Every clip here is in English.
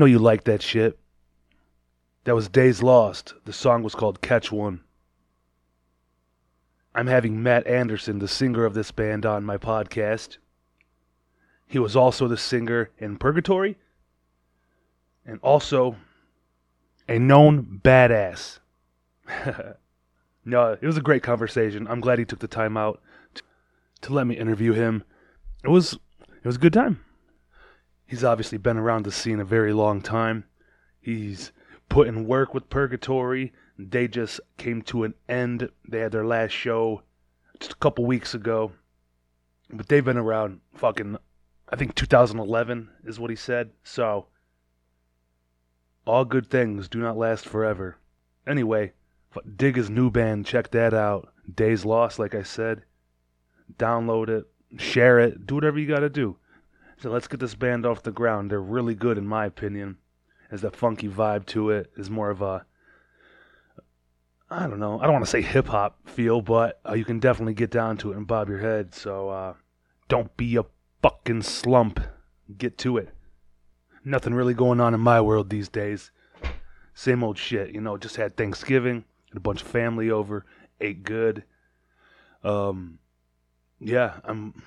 know you like that shit. That was Days Lost. The song was called Catch One. I'm having Matt Anderson, the singer of this band, on my podcast. He was also the singer in Purgatory and also a known badass. no, it was a great conversation. I'm glad he took the time out to, to let me interview him. It was it was a good time. He's obviously been around the scene a very long time. He's put in work with Purgatory. They just came to an end. They had their last show just a couple weeks ago. But they've been around fucking, I think 2011 is what he said. So, all good things do not last forever. Anyway, dig his new band. Check that out. Days Lost, like I said. Download it, share it, do whatever you gotta do. So let's get this band off the ground. They're really good, in my opinion. Has that funky vibe to it. Is more of a I don't know. I don't want to say hip hop feel, but uh, you can definitely get down to it and bob your head. So uh, don't be a fucking slump. Get to it. Nothing really going on in my world these days. Same old shit, you know. Just had Thanksgiving, had a bunch of family over, ate good. Um, yeah, I'm.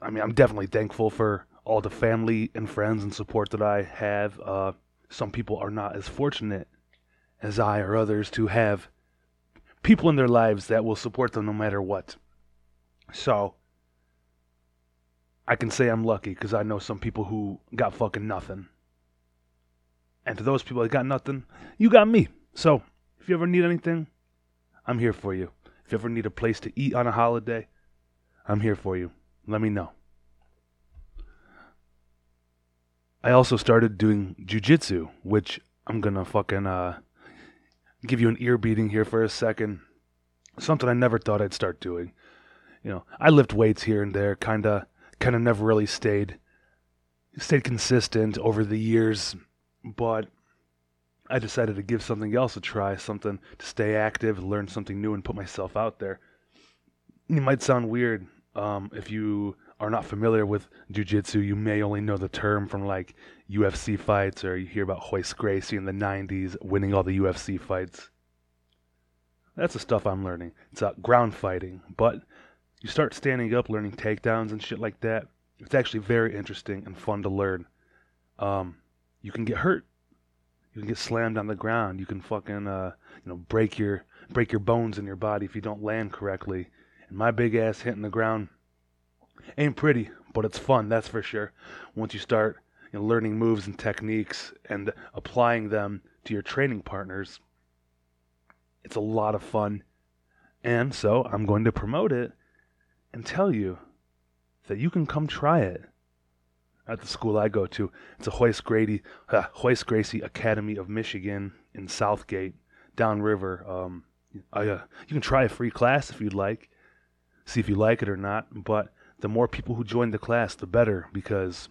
I mean, I'm definitely thankful for all the family and friends and support that I have. Uh, some people are not as fortunate as I or others to have people in their lives that will support them no matter what. So, I can say I'm lucky because I know some people who got fucking nothing. And to those people that got nothing, you got me. So, if you ever need anything, I'm here for you. If you ever need a place to eat on a holiday, I'm here for you. Let me know. I also started doing jujitsu, which I'm gonna fucking uh, give you an ear beating here for a second. Something I never thought I'd start doing. You know, I lift weights here and there, kinda, kinda never really stayed, stayed consistent over the years, but I decided to give something else a try, something to stay active, learn something new, and put myself out there. It might sound weird um, if you are not familiar with jujitsu, you may only know the term from like UFC fights, or you hear about Royce Gracie in the '90s winning all the UFC fights. That's the stuff I'm learning. It's ground fighting, but you start standing up, learning takedowns and shit like that. It's actually very interesting and fun to learn. Um, you can get hurt. You can get slammed on the ground. You can fucking uh, you know break your break your bones in your body if you don't land correctly. And my big ass hitting the ground ain't pretty, but it's fun, that's for sure. Once you start you know, learning moves and techniques and applying them to your training partners, it's a lot of fun. And so I'm going to promote it and tell you that you can come try it at the school I go to. It's a Hoist Grady, uh, Royce Gracie Academy of Michigan in Southgate, downriver. Um, I, uh, you can try a free class if you'd like, see if you like it or not. But the more people who join the class, the better because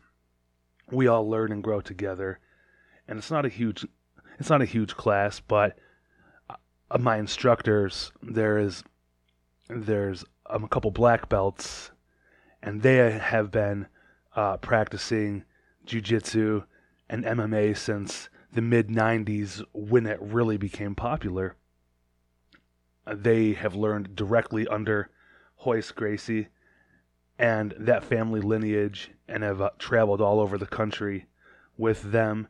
we all learn and grow together. And it's not a huge, it's not a huge class, but uh, my instructors there is there's um, a couple black belts, and they have been uh, practicing jujitsu and MMA since the mid '90s when it really became popular. they have learned directly under Royce Gracie and that family lineage and have uh, traveled all over the country with them.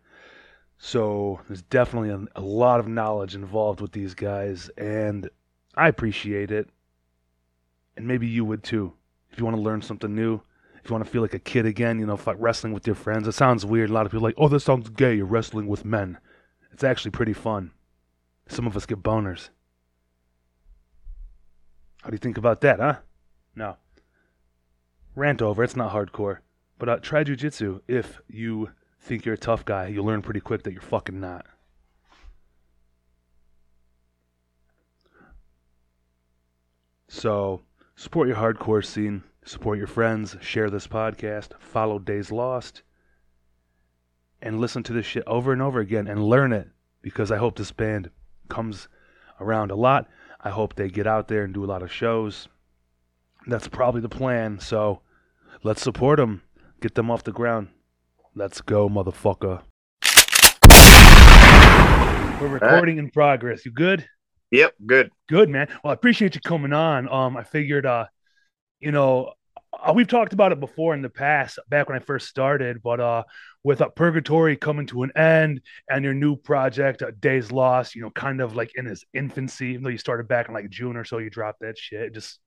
So there's definitely a, a, lot of knowledge involved with these guys, and I appreciate it. And maybe you would too. If you want to learn something new, if you want to feel like a kid again, you know, like wrestling with your friends. It sounds weird. A lot of people like, oh, that sounds gay. You're wrestling with men. It's actually pretty fun. Some of us get boners. How do you think about that, huh? No. Rant over. It's not hardcore. But uh, try jujitsu if you think you're a tough guy. You'll learn pretty quick that you're fucking not. So, support your hardcore scene, support your friends, share this podcast, follow Days Lost, and listen to this shit over and over again and learn it because I hope this band comes around a lot. I hope they get out there and do a lot of shows. That's probably the plan. So let's support them, get them off the ground. Let's go, motherfucker. We're recording right. in progress. You good? Yep, good. Good, man. Well, I appreciate you coming on. Um, I figured, uh, you know, uh, we've talked about it before in the past, back when I first started, but uh, with uh, Purgatory coming to an end and your new project, uh, Days Lost, you know, kind of like in its infancy, even though you started back in like June or so, you dropped that shit. Just,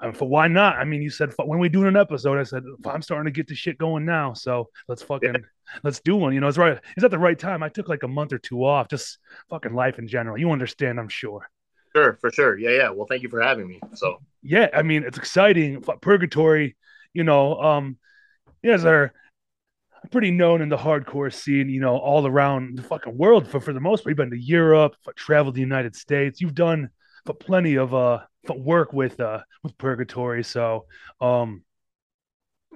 I for why not? I mean, you said when we doing an episode, I said I'm starting to get the shit going now, so let's fucking yeah. let's do one. You know, it's right. It's at the right time. I took like a month or two off, just fucking life in general. You understand, I'm sure. Sure, for sure. Yeah, yeah. Well, thank you for having me. So yeah, I mean, it's exciting. Purgatory, you know, um, you guys are pretty known in the hardcore scene, you know, all around the fucking world for for the most part. You've been to Europe, traveled the United States. You've done for plenty of uh work with uh with Purgatory. So um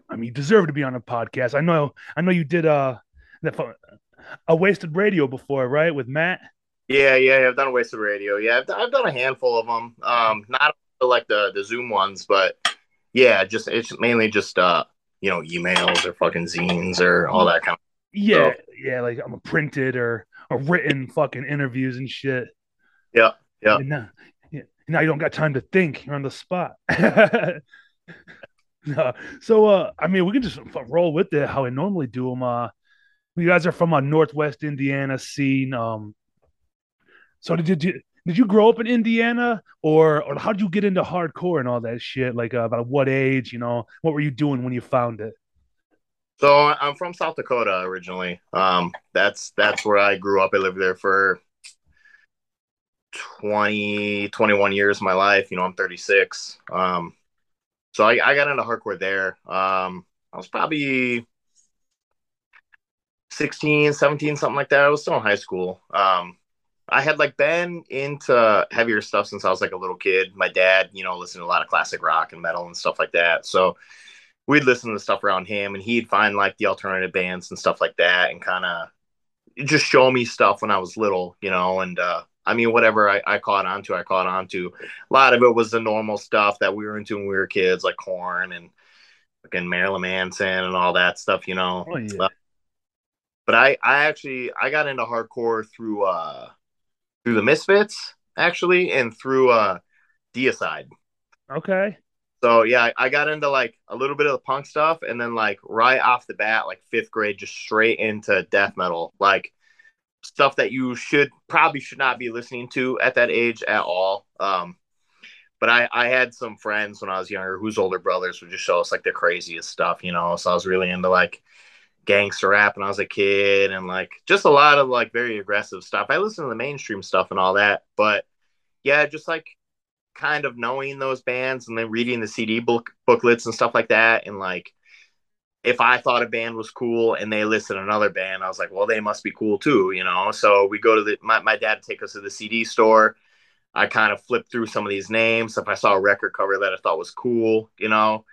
I mean you deserve to be on a podcast. I know I know you did uh that a wasted radio before, right? With Matt. Yeah, yeah, I've done a Wasted Radio. Yeah, I've, I've done a handful of them. Um, not like the the Zoom ones, but yeah, just it's mainly just uh, you know, emails or fucking zines or all that kind of. Yeah, stuff. yeah, like I'm a printed or a written fucking interviews and shit. Yeah, yeah. And yeah, now you don't got time to think. You're on the spot. no, so uh, I mean, we can just roll with it how I normally do them. Uh, you guys are from a Northwest Indiana scene. Um, so did you did you grow up in Indiana, or or how did you get into hardcore and all that shit? Like uh, about what age? You know, what were you doing when you found it? So I'm from South Dakota originally. Um, that's that's where I grew up. I lived there for 20, 21 years of my life. You know, I'm 36. Um, so I, I got into hardcore there. Um, I was probably 16, 17, something like that. I was still in high school. Um, I had like been into heavier stuff since I was like a little kid. My dad, you know, listened to a lot of classic rock and metal and stuff like that. So we'd listen to stuff around him and he'd find like the alternative bands and stuff like that and kind of just show me stuff when I was little, you know, and uh I mean whatever I, I caught onto, I caught onto. A lot of it was the normal stuff that we were into when we were kids, like Korn and fucking Marilyn Manson and all that stuff, you know. Oh, yeah. But I I actually I got into hardcore through uh through the Misfits actually, and through uh Deicide. Okay. So yeah, I, I got into like a little bit of the punk stuff, and then like right off the bat, like fifth grade, just straight into death metal, like stuff that you should probably should not be listening to at that age at all. Um, but I, I had some friends when I was younger whose older brothers would just show us like the craziest stuff, you know. So I was really into like gangster rap when I was a kid and like just a lot of like very aggressive stuff. I listen to the mainstream stuff and all that, but yeah, just like kind of knowing those bands and then reading the CD book booklets and stuff like that and like if I thought a band was cool and they listed another band, I was like, well, they must be cool too, you know. So we go to the my, my dad take us to the CD store. I kind of flip through some of these names. If I saw a record cover that I thought was cool, you know,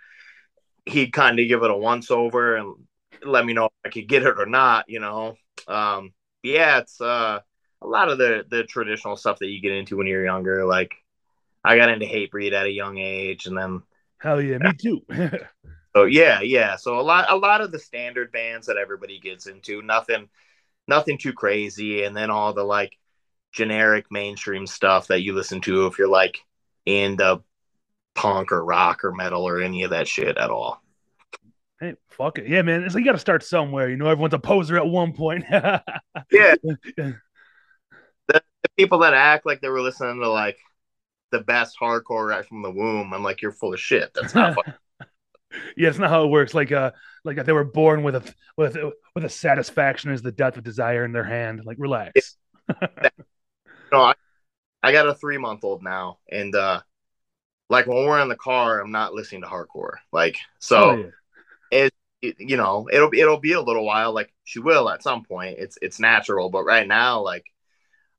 he'd kind of give it a once over and let me know if I could get it or not, you know. Um, yeah, it's uh, a lot of the the traditional stuff that you get into when you're younger. Like I got into Hatebreed at a young age, and then hell yeah, me too. so yeah, yeah. So a lot a lot of the standard bands that everybody gets into, nothing nothing too crazy, and then all the like generic mainstream stuff that you listen to if you're like into punk or rock or metal or any of that shit at all. Hey, fuck it. Yeah, man. It's like you got to start somewhere. You know, everyone's a poser at one point. yeah. The, the, people that act like they were listening to like the best hardcore right from the womb, I'm like, you're full of shit. That's not fun. yeah, it's not how it works. Like, uh, like they were born with a with with a satisfaction as the death of desire in their hand. Like, relax. no, I, I got a three month old now, and uh, like when we're in the car, I'm not listening to hardcore. Like, so. Oh, yeah it, you know it'll it'll be a little while like she will at some point it's it's natural but right now like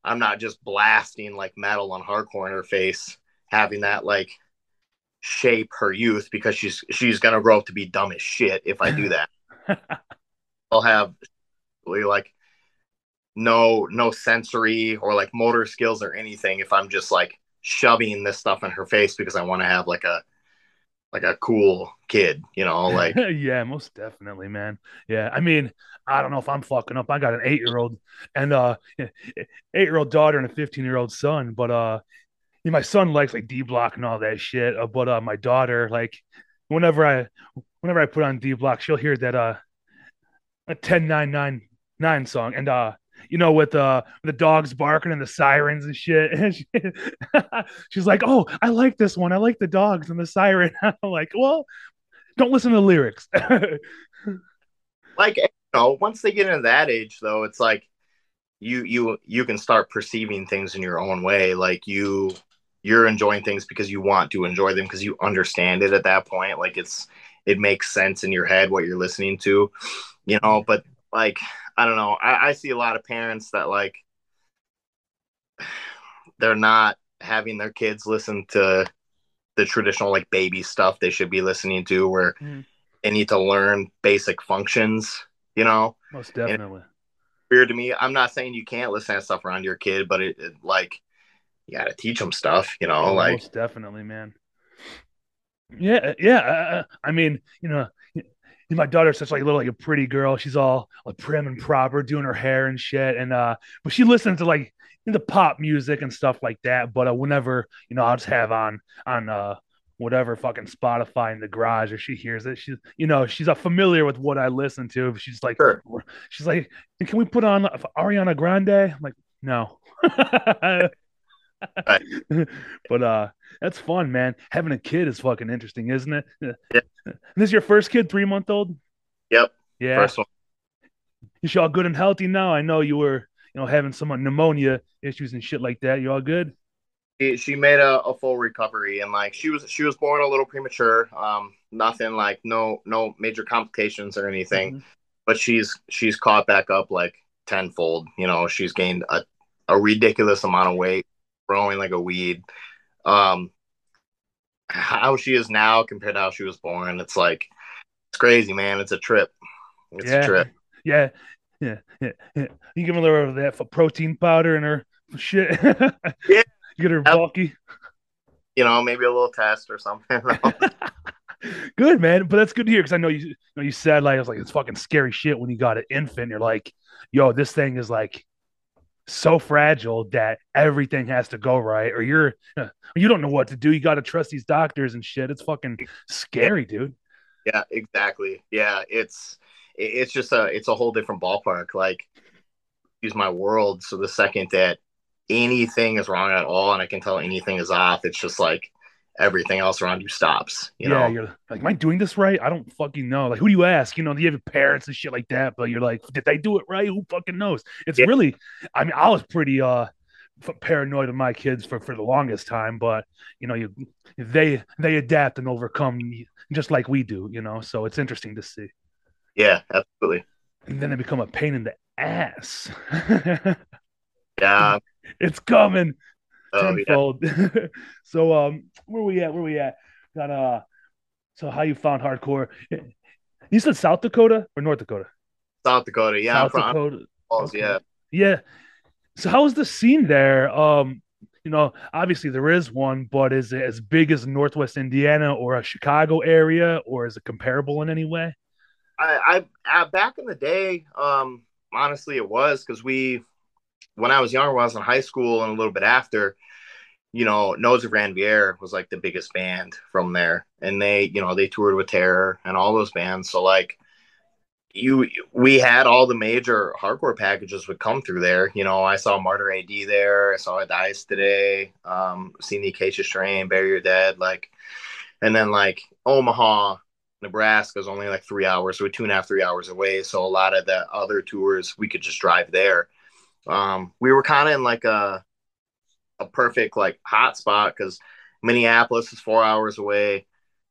i'm not just blasting like metal on hardcore in her face having that like shape her youth because she's she's gonna grow up to be dumb as shit if i do that i'll have like no no sensory or like motor skills or anything if i'm just like shoving this stuff in her face because i want to have like a like a cool kid, you know, like yeah, most definitely, man. Yeah, I mean, I don't know if I'm fucking up. I got an eight year old and uh eight year old daughter and a fifteen year old son, but uh my son likes like D block and all that shit. Uh, but uh my daughter, like whenever I whenever I put on D block, she'll hear that uh a ten nine nine nine song and uh you know, with uh the dogs barking and the sirens and shit. And she, she's like, "Oh, I like this one. I like the dogs and the siren." I'm like, "Well, don't listen to the lyrics." like, you know, once they get into that age, though, it's like you you you can start perceiving things in your own way. Like you you're enjoying things because you want to enjoy them because you understand it at that point. Like it's it makes sense in your head what you're listening to, you know. But like I don't know. I, I see a lot of parents that like they're not having their kids listen to the traditional like baby stuff they should be listening to where mm. they need to learn basic functions, you know? Most definitely. weird to me. I'm not saying you can't listen to stuff around your kid, but it, it like you got to teach them stuff, you know, like most definitely, man. Yeah, yeah. Uh, uh I mean, you know, my daughter's such like a little like a pretty girl. She's all like prim and proper, doing her hair and shit. And uh, but she listens to like the pop music and stuff like that. But uh, whenever you know, I'll just have on on uh whatever fucking Spotify in the garage, or she hears it, she's you know she's uh, familiar with what I listen to. She's like, sure. she's like, can we put on Ariana Grande? I'm like, no. but uh that's fun, man. Having a kid is fucking interesting, isn't it? Yeah. This is your first kid, three month old? Yep. Yeah. First one. You all good and healthy now? I know you were, you know, having some pneumonia issues and shit like that. You all good? She, she made a, a full recovery and like she was she was born a little premature. Um, nothing like no no major complications or anything. Mm-hmm. But she's she's caught back up like tenfold. You know, she's gained a, a ridiculous amount of weight growing like a weed. Um, how she is now compared to how she was born, it's like it's crazy, man. It's a trip. It's yeah. a trip. Yeah, yeah, yeah, yeah. You give her a little of that for protein powder and her shit. yeah, get her bulky. You know, maybe a little test or something. good man, but that's good to hear because I know you, you, know, you said like it was like it's fucking scary shit when you got an infant. You're like, yo, this thing is like so fragile that everything has to go right or you're you don't know what to do. You got to trust these doctors and shit. It's fucking scary dude. Yeah exactly. Yeah it's it's just a it's a whole different ballpark. Like use my world so the second that anything is wrong at all and i can tell anything is off it's just like everything else around you stops. You yeah, know, you're like, am I doing this right? I don't fucking know. Like, who do you ask? You know, do you have parents and shit like that, but you're like, did they do it right? Who fucking knows? It's yeah. really, I mean, I was pretty uh paranoid of my kids for for the longest time, but you know, you they they adapt and overcome just like we do. You know, so it's interesting to see. Yeah, absolutely. And then they become a pain in the ass. yeah, it's coming oh, tenfold. Yeah. so um, where we at? Where we at? Got uh, so how you found hardcore? You said South Dakota or North Dakota? South Dakota, yeah. South Dakota. okay. Yeah. Yeah. So how is the scene there? Um, you know, obviously there is one, but is it as big as Northwest Indiana or a Chicago area, or is it comparable in any way? I, I, I back in the day, um, honestly, it was because we when I was younger, when I was in high school and a little bit after, you know, Nodes of Ranvier was like the biggest band from there. And they, you know, they toured with Terror and all those bands. So like you we had all the major hardcore packages would come through there. You know, I saw Martyr AD there, I saw Dies Today, um, seen the Acacia Strain, Bury Your Dead, like and then like Omaha, Nebraska is only like three hours, so two and a half, three hours away. So a lot of the other tours we could just drive there. Um, we were kind of in like a a perfect like hot spot because Minneapolis is four hours away,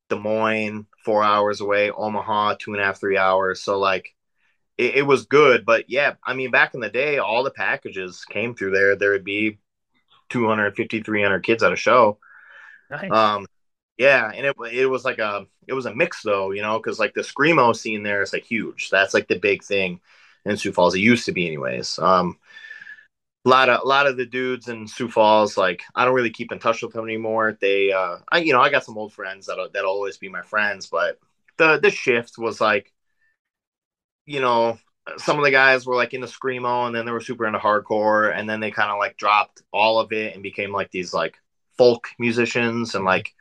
Des Moines four hours away, Omaha two and a half three hours. So like it, it, was good, but yeah, I mean back in the day, all the packages came through there. There would be 250, 300 kids at a show. Nice. Um, yeah, and it it was like a it was a mix though, you know, because like the screamo scene there is like huge. That's like the big thing in Sioux Falls. It used to be, anyways. Um, a lot of a lot of the dudes in Sioux Falls, like I don't really keep in touch with them anymore. They, uh, I you know, I got some old friends that that'll always be my friends, but the the shift was like, you know, some of the guys were like into screamo, and then they were super into hardcore, and then they kind of like dropped all of it and became like these like folk musicians and like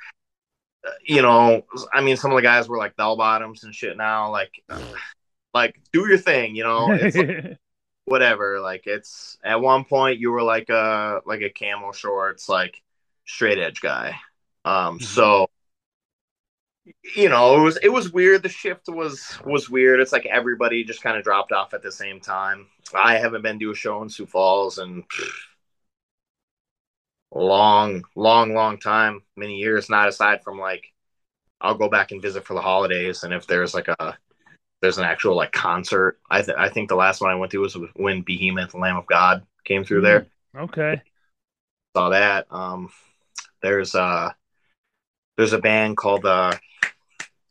you know i mean some of the guys were like bell bottoms and shit now like like do your thing you know like, whatever. Like it's at one point you were like a like a camel shorts, like straight edge guy. Um, mm-hmm. so you know, it was it was weird. The shift was was weird. It's like everybody just kind of dropped off at the same time. I haven't been to a show in Sioux Falls and long, long, long time, many years. Not aside from like, I'll go back and visit for the holidays, and if there's like a there's an actual like concert. I th- I think the last one I went to was when Behemoth, Lamb of God, came through there. Mm, okay, saw that. Um, there's uh there's a band called uh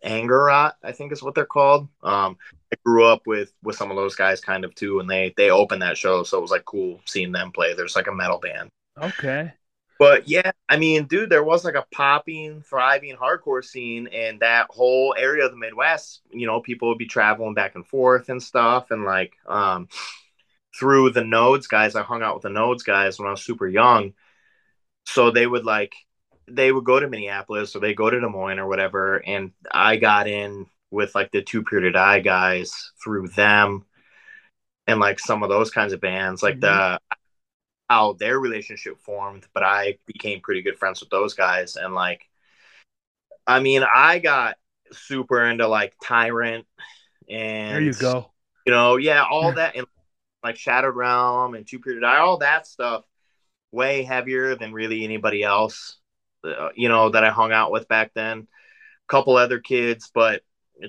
Angerot, I think is what they're called. Um, I grew up with with some of those guys kind of too, and they they opened that show, so it was like cool seeing them play. There's like a metal band. Okay. But yeah, I mean, dude, there was like a popping, thriving hardcore scene, and that whole area of the Midwest, you know, people would be traveling back and forth and stuff. And like um, through the nodes guys, I hung out with the nodes guys when I was super young. So they would like, they would go to Minneapolis or they go to Des Moines or whatever. And I got in with like the Too Pure to Die guys through them and like some of those kinds of bands, like mm-hmm. the how their relationship formed, but I became pretty good friends with those guys. And like, I mean, I got super into like Tyrant and there you go. You know, yeah, all that and like Shattered Realm and Two Period all that stuff, way heavier than really anybody else, uh, you know, that I hung out with back then. A couple other kids, but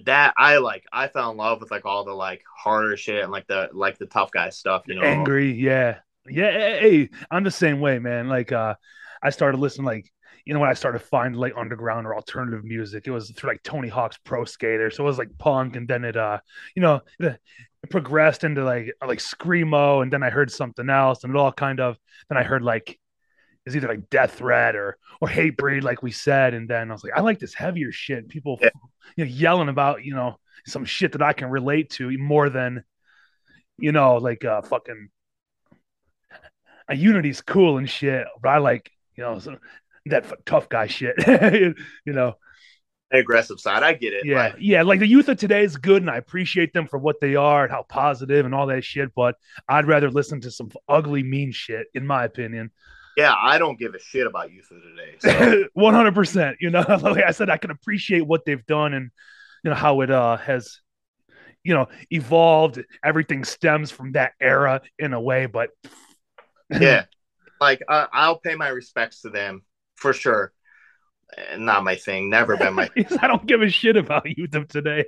that I like I fell in love with like all the like harder shit and like the like the tough guy stuff, you know. Angry, yeah. Yeah, hey, I'm the same way, man. Like, uh, I started listening, like, you know, when I started finding like underground or alternative music, it was through like Tony Hawk's Pro Skater. So it was like punk, and then it, uh, you know, it, it progressed into like like screamo, and then I heard something else, and it all kind of. Then I heard like is either like Death Threat or or Hatebreed, like we said, and then I was like, I like this heavier shit. People, yeah. you know, yelling about you know some shit that I can relate to more than, you know, like uh fucking a Unity's cool and shit, but I like you know that tough guy shit. you know, aggressive side. I get it. Yeah, like, yeah. Like the youth of today is good, and I appreciate them for what they are and how positive and all that shit. But I'd rather listen to some ugly, mean shit, in my opinion. Yeah, I don't give a shit about youth of today. One hundred percent. You know, like I said, I can appreciate what they've done and you know how it uh has you know evolved. Everything stems from that era in a way, but yeah, like uh, I'll pay my respects to them for sure. Not my thing. Never been my. I don't give a shit about YouTube today.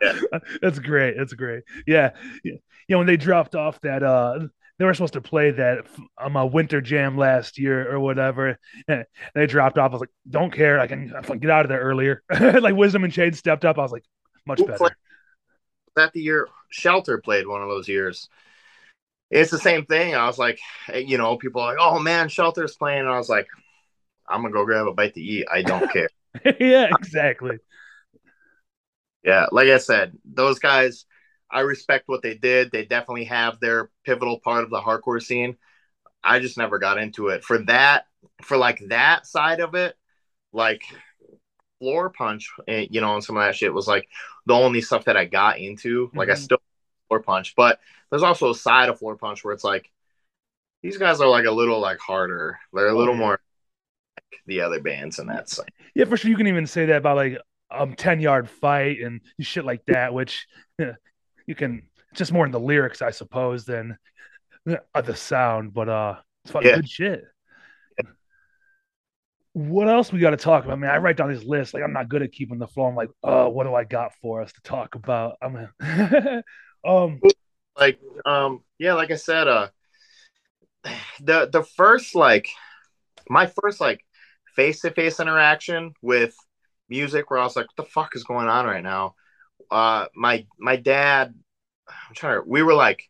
Yeah. That's great. That's great. Yeah, you know when they dropped off that uh they were supposed to play that um, a winter jam last year or whatever. And they dropped off. I was like, don't care. I can, I can get out of there earlier. like Wisdom in Chains stepped up. I was like, much Who better. Played? That the year Shelter played one of those years it's the same thing. I was like, you know, people are like, oh man, Shelter's playing. And I was like, I'm gonna go grab a bite to eat. I don't care. yeah, exactly. Yeah, like I said, those guys, I respect what they did. They definitely have their pivotal part of the hardcore scene. I just never got into it. For that, for like that side of it, like Floorpunch, eh, you know, and some of that shit was like the only stuff that I got into. Like I Mhm. still Floorpunch, but there's also a side of Floorpunch where it's like these guys are like a little like harder. They're a Oh, little yeah. more like the other bands in that side. Yeah, for sure. You can even say that about like um ten yard fight and shit like that, which you can it's just more in the lyrics, I suppose, than uh, the sound. But uh, it's fucking Yeah. good shit. What else we got to talk about? Man, I write down these lists. Like I'm not good at keeping the flow. I'm like, oh, what do I got for us to talk about? I'm um, like um yeah like i said uh the the first like my first like face-to-face interaction with music where i was like what the fuck is going on right now? Uh my my dad i'm trying to we were like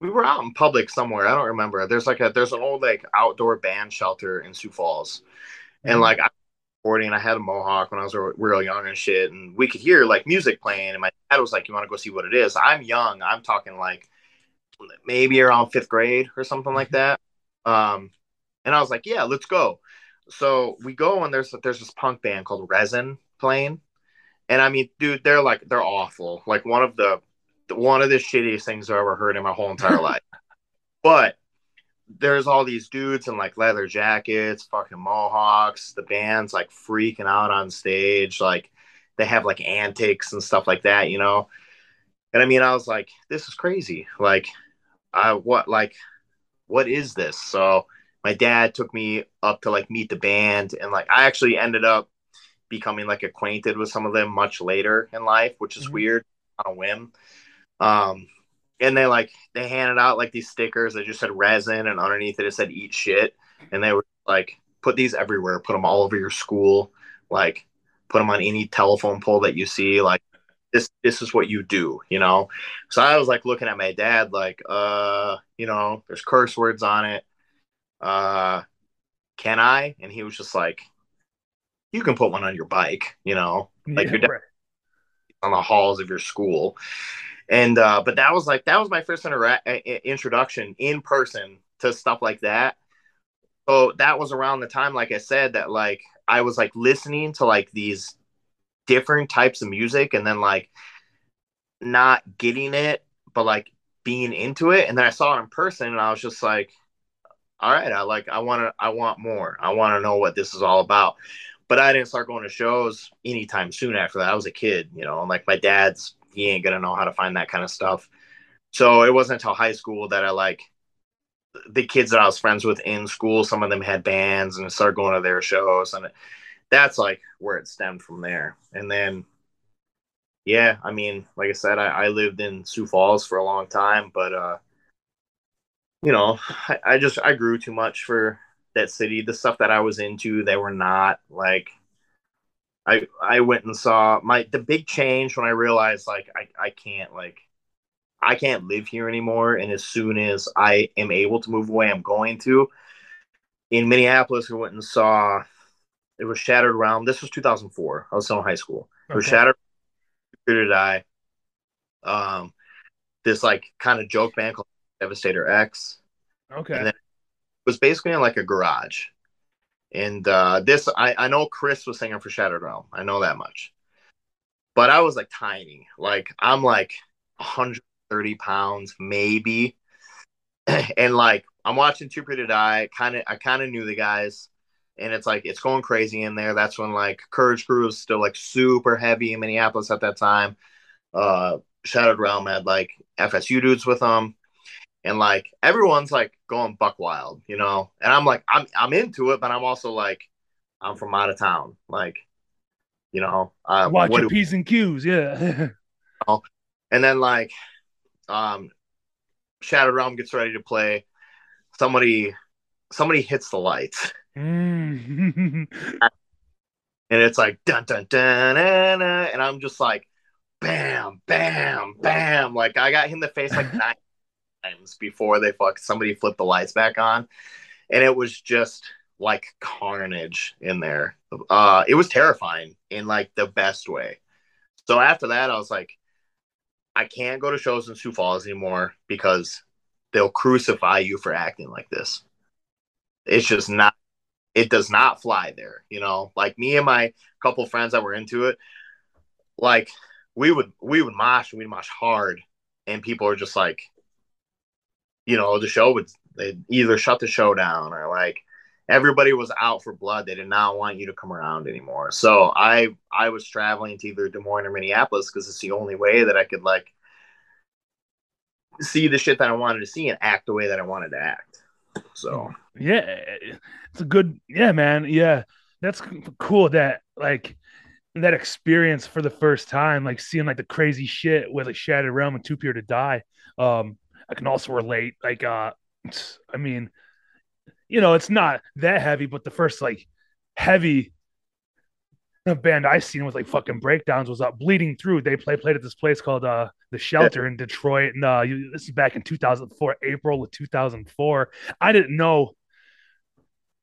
we were out in public somewhere i don't remember. There's like a there's an old like outdoor band shelter in sioux falls. And Mhm. like I was recording and I had a mohawk when I was real real young and shit, and we could hear like music playing, and my dad was like, "You want to go see what it is?" I'm young, I'm talking like maybe around fifth grade or something like that. Um, and I was like, "Yeah, let's go." So we go and there's there's this punk band called Resin playing, and I mean, dude, they're like they're awful, like one of the one of the shittiest things I've ever heard in my whole entire life. But there's all these dudes in like leather jackets, fucking mohawks. The band's like freaking out on stage. Like they have like antics and stuff like that, you know? And I mean, I was like, this is crazy. Like, I, what, like, what is this? So my dad took me up to like meet the band. And like, I actually ended up becoming like acquainted with some of them much later in life, which is Mhm. weird on a whim. Um, and they like they handed out like these stickers that just said resin and underneath it it said eat shit and they were like put these everywhere put them all over your school like put them on any telephone pole that you see like this this is what you do you know? So i was like looking at my dad like uh you know there's curse words on it uh can i? And he was just like you can put one on your bike you know? Like yeah, your dad- right. on the halls of your school and uh but that was like that was my first intera- introduction in person to stuff like that. So that was around the time like i said that like i was like listening to like these different types of music and then like not getting it but like being into it. And then i saw it in person and i was just like all right i like i want to i want more. I want to know what this is all about. But i didn't start going to shows anytime soon after that. I was a kid you know and like my dad's he ain't gonna know how to find that kind of stuff. So it wasn't until high school that i like the kids that i was friends with in school some of them had bands and started going to their shows and that's like where it stemmed from there. And then yeah i mean like i said i, I lived in sioux falls for a long time but uh you know I, I just i grew too much for that city. The stuff that i was into they were not like i i went and saw my the big change when i realized like i, I can't like i can't live here anymore and as soon as i am able to move away i'm going to in minneapolis we went and saw it was shattered realm this was 2004 i was still in high school it was Okay. shattered to die um this like kind of joke band called devastator x Okay. and then was basically in like a garage. And uh, this, I, I know Chris was singing for Shattered Realm. I know that much. But I was like tiny. Like I'm like 130 pounds, maybe. and like I'm watching Too Pure to Die. Kind of, I kind of knew the guys. And it's like it's going crazy in there. That's when like Courage Crew was still like super heavy in Minneapolis at that time. Uh, Shattered Realm had like FSU dudes with them and like everyone's like going buck wild, you know. And I'm like, I'm I'm into it, but I'm also like, I'm from out of town, like, you know. Uh, Watch your p's and q's. Yeah. and then like, um, Shattered Realm gets ready to play. Somebody, somebody hits the lights, Mm. and it's like dun dun dun, dun, dun and I'm just like, bam, bam, bam. Like I got hit in the face like nine times before they fuck somebody flipped the lights back on, and it was just like carnage in there. Uh, it was terrifying in like the best way. So after that, I was like, I can't go to shows in Sioux Falls anymore because they'll crucify you for acting like this. It's just not it does not fly there, you know. Like me and my couple friends that were into it, like we would we would mosh, and we'd mosh hard, and people are just like, you know, the show would they either shut the show down or like everybody was out for blood. They did not want you to come around anymore. So I I was traveling to either Des Moines or Minneapolis because it's the only way that I could like see the shit that I wanted to see and act the way that I wanted to act. So yeah, it's a good yeah, man. Yeah, that's cool. That like that experience for the first time, like seeing like the crazy shit with a Shattered Realm and Too Pure to Die. Um, I can also relate. Like, uh, I mean, you know, it's not that heavy, but the first like heavy band I seen with like fucking breakdowns was uh, Bleeding Through. They play played at this place called uh the Shelter in Detroit, and uh, this is back in 2004, April of 2004. I didn't know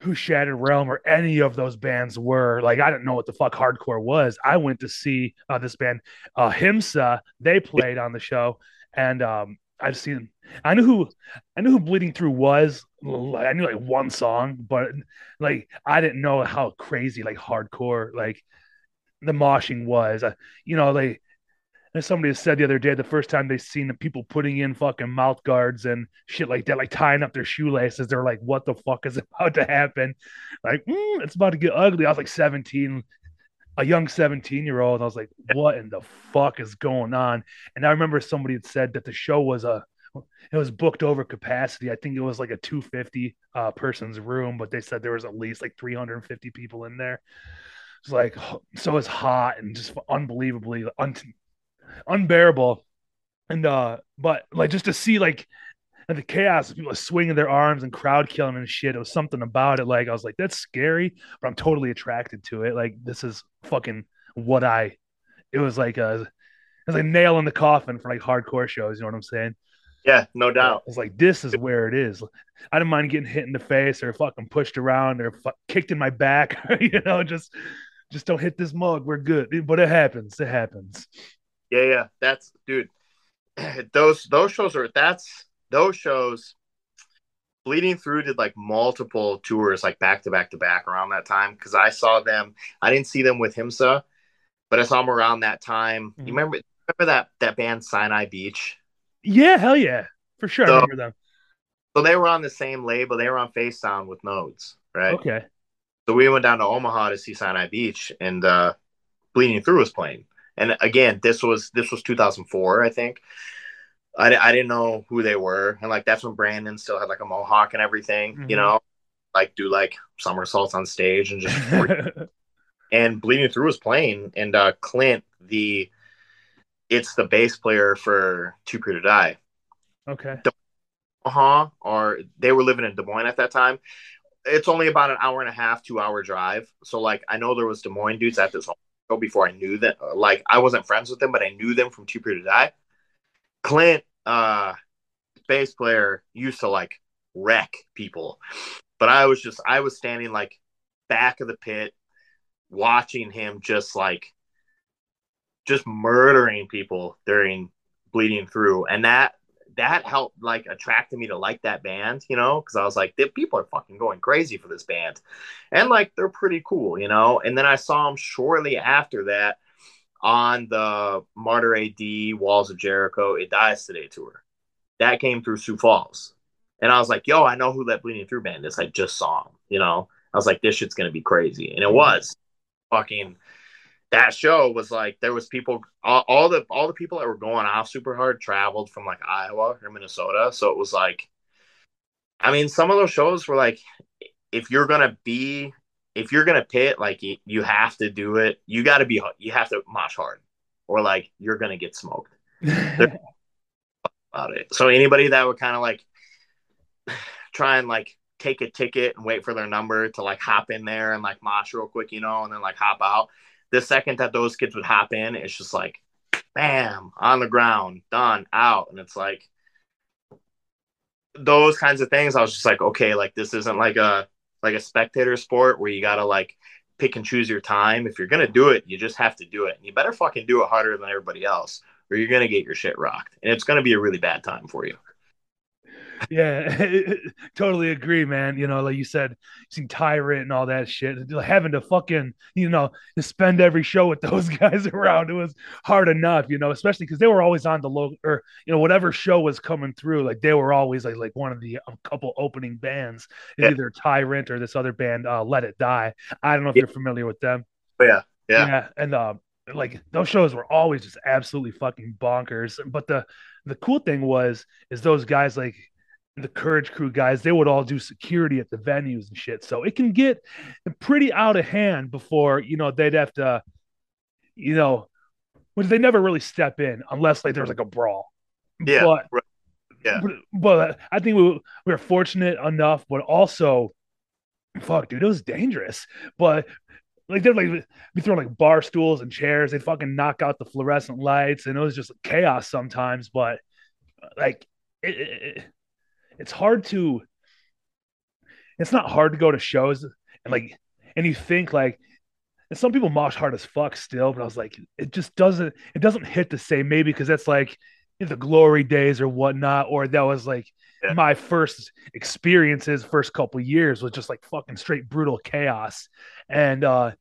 who Shattered Realm or any of those bands were. Like I didn't know what the fuck hardcore was. I went to see uh, this band, uh, Himsa. They played on the show, and um, I've seen. I knew who I knew who Bleeding Through was. I knew like one song, but like I didn't know how crazy like hardcore like the moshing was. Uh, you know, like as somebody said the other day, the first time they seen the people putting in fucking mouth guards and shit like that, like tying up their shoelaces, they're like, "What the fuck is about to happen?" Like, mm, it's about to get ugly. I was like 17, a young 17 year old. I was like, "What in the fuck is going on?" And I remember somebody had said that the show was a it was booked over capacity. I think it was like a 250 uh, person's room, but they said there was at least like 350 people in there. It's like so it's hot and just unbelievably un- unbearable. And uh, but like just to see like the chaos, people swinging their arms and crowd killing and shit. It was something about it. Like I was like, that's scary, but I'm totally attracted to it. Like this is fucking what I. It was like a, it was like nail in the coffin for like hardcore shows. You know what I'm saying? Yeah, no doubt. It's like this is where it is. I didn't mind getting hit in the face or fucking pushed around or fu- kicked in my back. you know, just just don't hit this mug. We're good. But it happens. It happens. Yeah, yeah. That's dude. Those those shows are that's those shows bleeding through did like multiple tours like back to back to back around that time because I saw them. I didn't see them with Himsa, but I saw them around that time. Mm-hmm. You remember remember that that band Sinai Beach? Yeah, hell yeah, for sure. So, I remember them. So they were on the same label. They were on Facedown with Nodes, right? Okay. So we went down to Omaha to see Sinai Beach, and uh, Bleeding Through was playing. And again, this was this was 2004, I think. I, I didn't know who they were, and like that's when Brandon still had like a mohawk and everything, mm-hmm. you know, like do like somersaults on stage and just. and Bleeding Through was playing, and uh, Clint, the it's the bass player for Too Pure to Die. Okay. Uh huh. Or they were living in Des Moines at that time. It's only about an hour and a half, two hour drive. So like I know there was Des Moines dudes at this show before I knew that. Like I wasn't friends with them, but I knew them from Too Pure to Die. Clint, uh, bass player, used to like wreck people, but I was just I was standing like back of the pit, watching him just like just murdering people during bleeding through. And that that helped like attracted me to like that band you know because i was like people are fucking going crazy for this band. And like they're pretty cool you know? And then i saw them shortly after that on the martyr ad walls of jericho it dies today tour. That came through sioux falls. And i was like yo i know who that bleeding through band is. I just saw them you know? I was like this shit's gonna be crazy. And it mm-hmm. was fucking that show was like there was people all, all, the all the people that were going off super hard traveled from like Iowa or Minnesota. So it was like I mean some of those shows were like if you're gonna be if you're gonna pit like you, you have to do it. You got to be you have to mosh hard or like you're gonna get smoked. About it. So anybody that would kind of like try and like take a ticket and wait for their number to like hop in there and like mosh real quick you know and then like hop out the second that those kids would hop in, it's just like, bam, on the ground, done, out. And it's like those kinds of things. I was just like, okay, like this isn't like a like a spectator sport where you gotta like pick and choose your time. If you're gonna do it, you just have to do it. And you better fucking do it harder than everybody else, or you're gonna get your shit rocked, and it's gonna be a really bad time for you. Yeah, totally agree, man. You know, like you said, you seeing Tyrant and all that shit, having to fucking, you know, to spend every show with those guys around, it was hard enough, you know, especially because they were always on the low or you know whatever show was coming through, like they were always like like one of the um, couple opening bands, yeah. either Tyrant or this other band, uh, Let It Die. I don't know if yeah. you're familiar with them. Oh, yeah, yeah, yeah, and um, like those shows were always just absolutely fucking bonkers. But the the cool thing was is those guys like the Courage Crew guys, they would all do security at the venues and shit. So it can get pretty out of hand before, you know, they'd have to, you know, which they never really step in unless like there's like a brawl. Yeah. But, right. Yeah. But, but, I think we, we were fortunate enough, but also, fuck, dude, it was dangerous. But like they're like be throwing like bar stools and chairs. They'd fucking knock out the fluorescent lights, and it was just chaos sometimes. But like it, it, it's hard to it's not hard to go to shows and like and you think like and some people mosh hard as fuck still, but I was like, it just doesn't it doesn't hit the same maybe because that's like the glory days or whatnot, or that was like yeah. my first experiences, first couple years was just like fucking straight brutal chaos. And uh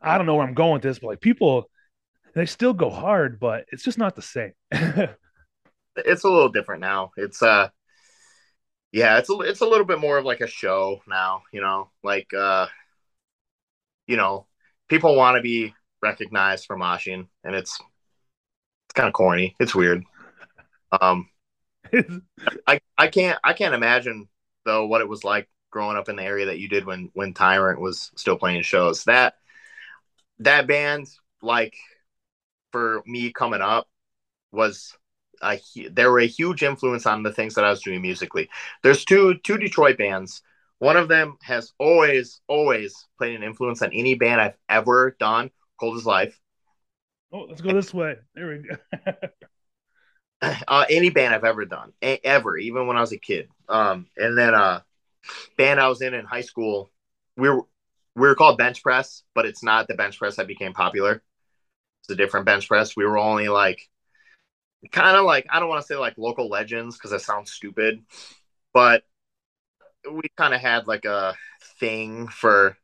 I don't know where I'm going with this, but like people they still go hard, but it's just not the same. it's a little different now. It's uh yeah, it's a it's a little bit more of like a show now, you know, like uh you know, people want to be recognized for moshing and it's it's kind of corny. It's weird. Um I I can't I can't imagine though what it was like growing up in the area that you did when when Tyrant was still playing shows. That that band like for me coming up was a, they were a huge influence on the things that I was doing musically. There's two two Detroit bands. One of them has always always played an influence on any band I've ever done. Cold as Life. Oh, let's go this way. There we go. uh, any band I've ever done, a- ever, even when I was a kid. Um, and then uh, band I was in in high school, we were we were called Bench Press, but it's not the Bench Press that became popular. It's a different Bench Press. We were only like kind of like I don't want to say like local legends because that sounds stupid, but we kind of had like a thing for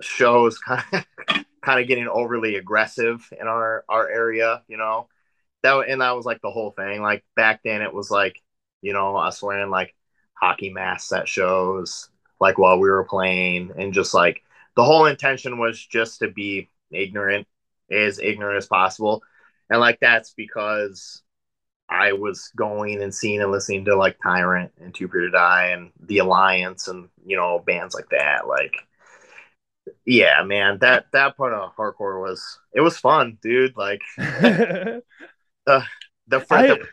shows kind of kind of getting overly aggressive in our our area, you know. That and that was like the whole thing. Like back then, it was like you know us wearing like hockey masks at shows, like while we were playing, and just like the whole intention was just to be ignorant, as ignorant as possible and like that's because I was going and seeing and listening to like Tyrant and Two to Die and The Alliance and you know bands like that. Like, yeah, man, that that part of hardcore was it was fun, dude. Like, the the first, I, the,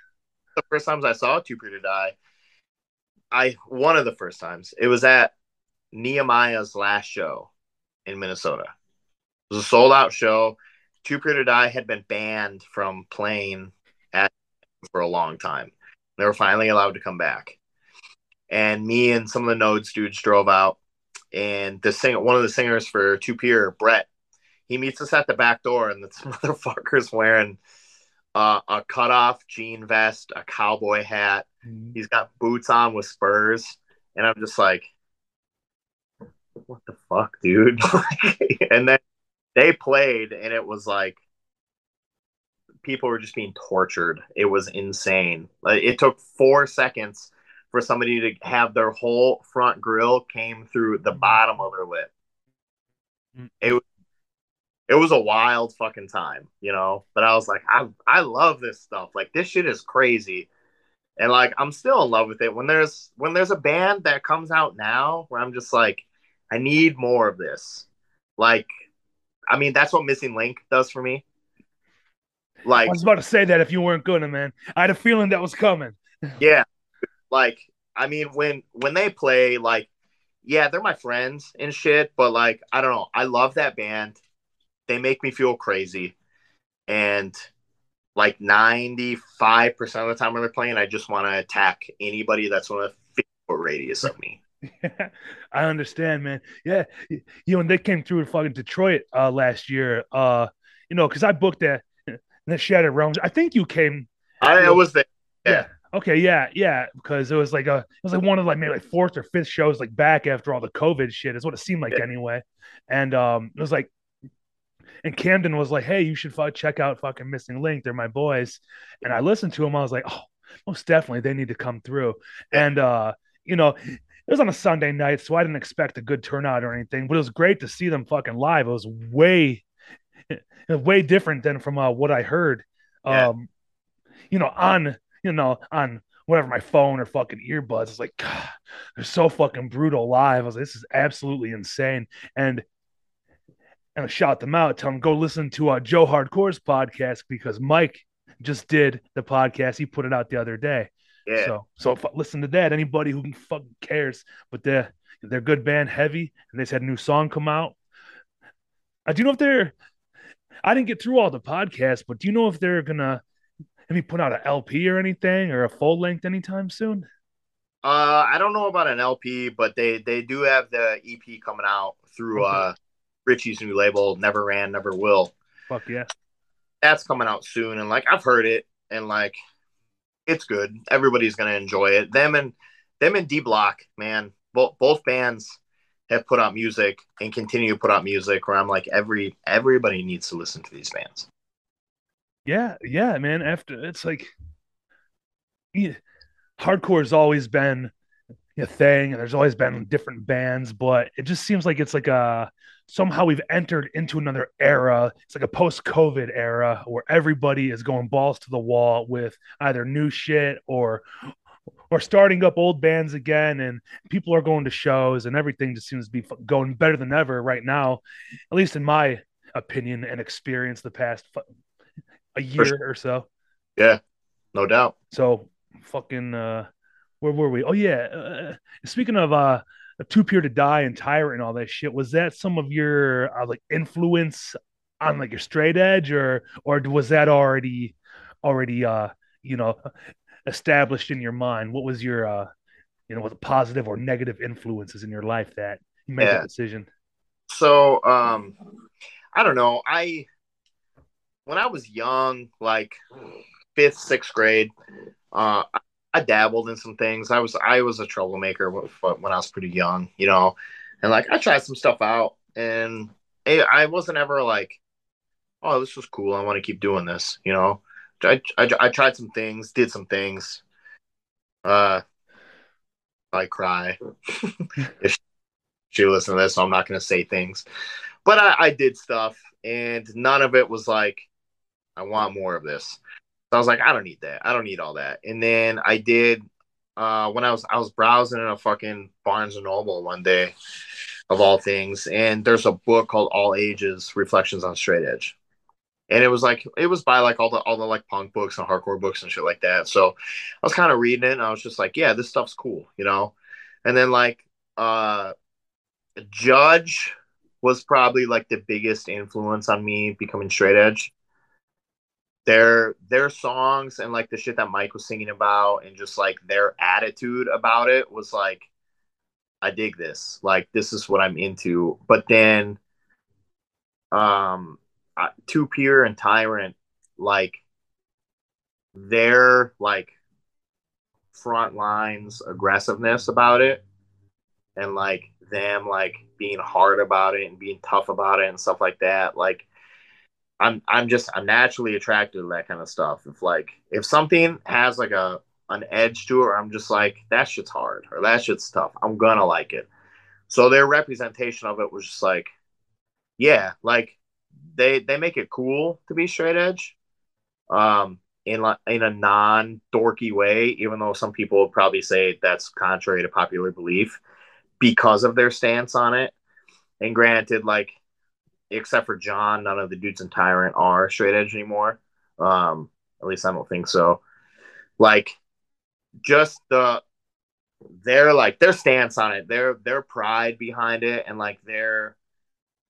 the first times I saw Two to Die, I one of the first times it was at Nehemiah's last show in Minnesota. It was a sold out show. Too Pure to Die had been banned from playing at for a long time. They were finally allowed to come back. And me and some of the Nodes dudes drove out. And the singer, one of the singers for Too Pure, Brett, he meets us at the back door, and this motherfucker's wearing uh, a cutoff jean vest, a cowboy hat. Mm-hmm. He's got boots on with spurs, and I'm just like, "What the fuck, dude?" and then they played and it was like people were just being tortured. It was insane. Like, it took four seconds for somebody to have their whole front grill came through the mm-hmm. bottom of their lip. Mm. It was it was a wild fucking time, you know. But I was like, I I love this stuff. Like this shit is crazy. And like I'm still in love with it. When there's when there's a band that comes out now where I'm just like, I need more of this. Like I mean, that's what Missing Link does for me. Like I was about to say that if you weren't gonna, man, I had a feeling that was coming. yeah, like I mean, when when they play, like, yeah, they're my friends and shit, but like, I don't know, I love that band. They make me feel crazy, and like ninety five percent of the time when they're playing, I just want to attack anybody that's within a foot radius of me. I understand, man. Yeah, you know when they came through in fucking Detroit uh, last year, uh, you know, because I booked that the Shattered Realms. I think you came. I was there. Yeah. yeah. Okay. Yeah. Yeah. Because it was like a, it was like one of like maybe like fourth or fifth shows like back after all the COVID shit is what it seemed like yeah. anyway. And um, it was like, and Camden was like, "Hey, you should fuck, check out fucking Missing Link. They're my boys." And I listened to him. I was like, "Oh, most definitely, they need to come through." And uh, you know, it was on a Sunday night, so I didn't expect a good turnout or anything. But it was great to see them fucking live. It was way, way different than from uh, what I heard. Yeah. Um, you know, on you know on whatever my phone or fucking earbuds. It's like, God, they're so fucking brutal live. I was like, this is absolutely insane. And and I shout them out, tell them go listen to uh, Joe Hardcore's podcast because Mike just did the podcast. He put it out the other day. Yeah. So so if, listen to that. Anybody who fucking cares, but they're they're good band, heavy, and they just had a new song come out. I do know if they're. I didn't get through all the podcasts, but do you know if they're gonna maybe put out an LP or anything or a full length anytime soon? Uh, I don't know about an LP, but they they do have the EP coming out through okay. uh Richie's new label, Never Ran, Never Will. Fuck yeah. That's coming out soon. And like I've heard it and like it's good. Everybody's gonna enjoy it. Them and them and D Block, man. Both both bands have put out music and continue to put out music where I'm like every everybody needs to listen to these bands. Yeah, yeah, man. After it's like yeah, hardcore has always been a thing and there's always been different bands, but it just seems like it's like a somehow we've entered into another era. It's like a post COVID era where everybody is going balls to the wall with either new shit or or starting up old bands again and people are going to shows and everything just seems to be going better than ever right now at least in my opinion and experience the past a year sure. or so yeah no doubt so fucking uh where were we oh yeah uh, speaking of uh Too Pure to Die and Tyrant and all that shit. Was that some of your uh, like influence on like your straight edge, or or was that already already uh you know established in your mind? What was your uh you know, what positive or negative influences in your life that you made yeah. that decision? So um I don't know. I when I was young, like fifth, sixth grade, uh, I dabbled in some things. I was I was a troublemaker when I was pretty young, you know, and like I tried some stuff out, and it, I wasn't ever like, oh, this was cool. I want to keep doing this, you know. I, I, I tried some things, did some things. Uh, I cry if she listen to this, so I'm not gonna say things, but I, I did stuff, and none of it was like, I want more of this. So I was like, I don't need that. I don't need all that. And then I did uh, when I was I was browsing in a fucking Barnes and Noble one day, of all things, and there's a book called All Ages: Reflections on Straight Edge, and it was like it was by like all the all the like punk books and hardcore books and shit like that. So I was kind of reading it, and I was just like, yeah, this stuff's cool, you know. And then like uh, Judge was probably like the biggest influence on me becoming straight edge their their songs and like the shit that Mike was singing about and just like their attitude about it was like I dig this. Like this is what I'm into. But then um uh, Too Pure and Tyrant like their like front lines aggressiveness about it and like them like being hard about it and being tough about it and stuff like that like I'm I'm just I'm naturally attracted to that kind of stuff. If like if something has like a an edge to it, I'm just like that shit's hard or that shit's tough. I'm gonna like it. So their representation of it was just like, yeah, like they they make it cool to be straight edge, um, in like in a non dorky way. Even though some people would probably say that's contrary to popular belief because of their stance on it. And granted, like except for John, none of the dudes in Tyrant are straight edge anymore. Um, at least I don't think so. Like, just the their like their stance on it, their their pride behind it, and like their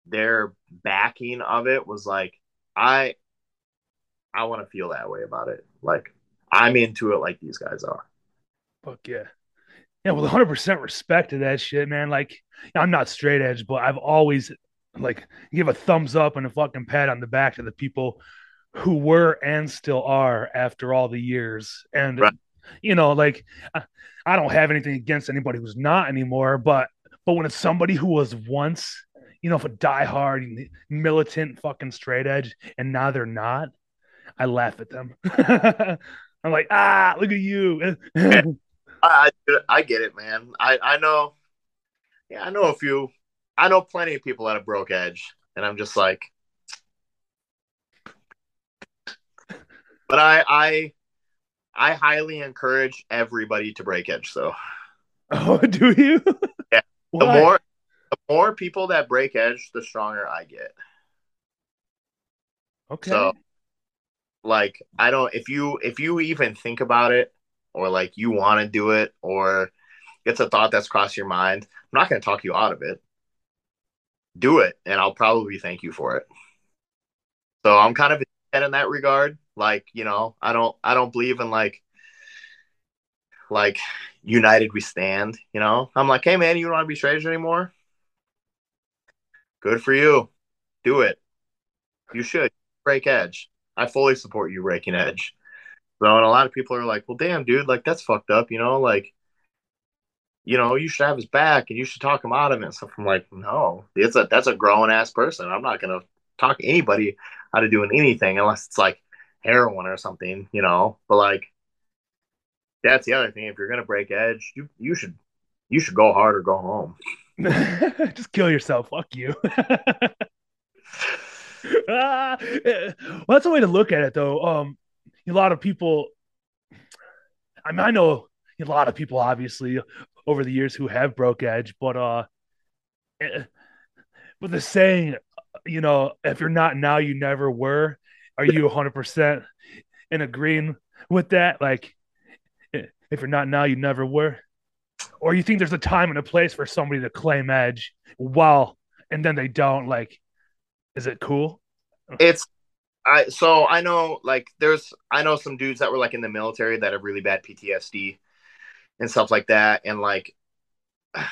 their backing of it was like I I want to feel that way about it. Like I'm into it like these guys are. Fuck yeah. Yeah, well, 100% respect to that shit, man. Like, I'm not straight edge, but I've always like give a thumbs up and a fucking pat on the back to the people who were and still are after all the years. And right. you know, like I don't have anything against anybody who's not anymore, but but when it's somebody who was once, you know, if a diehard militant fucking straight edge and now they're not, I laugh at them. I'm like, ah, look at you. I, I get it, man. I, I know. Yeah, I know a few. I know plenty of people that have broke edge, and I'm just like, but I, I, I highly encourage everybody to break edge. So, oh, do you? Yeah. Why? The more, the more people that break edge, the stronger I get. Okay. So, like, I don't. If you if you even think about it, or like you want to do it, or it's a thought that's crossed your mind, I'm not going to talk you out of it. Do it, and I'll probably thank you for it. So I'm kind of in that regard. Like, you know, I don't I don't believe in like like united we stand, you know? I'm like, hey man, you don't want to be strangers anymore? Good for you. Do it. You should break edge. I fully support you breaking edge. So, and a lot of people are like, well, damn, dude, like that's fucked up, you know, like, you know, you should have his back and you should talk him out of it. So I'm like, no, it's a that's a grown ass person. I'm not gonna talk anybody out of doing anything unless it's like heroin or something, you know. But like, that's the other thing. If you're gonna break edge, you you should you should go hard or go home. Just kill yourself. Fuck you. ah, well, that's a way to look at it, though. Um, a lot of people. I mean, I know a lot of people, obviously, over the years who have broke edge, but uh, eh, but the saying, you know, if you're not now, you never were. Are you 100 percent in agreeing with that? Like, eh, if you're not now, you never were. Or you think there's a time and a place for somebody to claim edge while and then they don't? Like, is it cool? It's I so I know like there's I know some dudes that were like in the military that have really bad PTSD and stuff like that, and like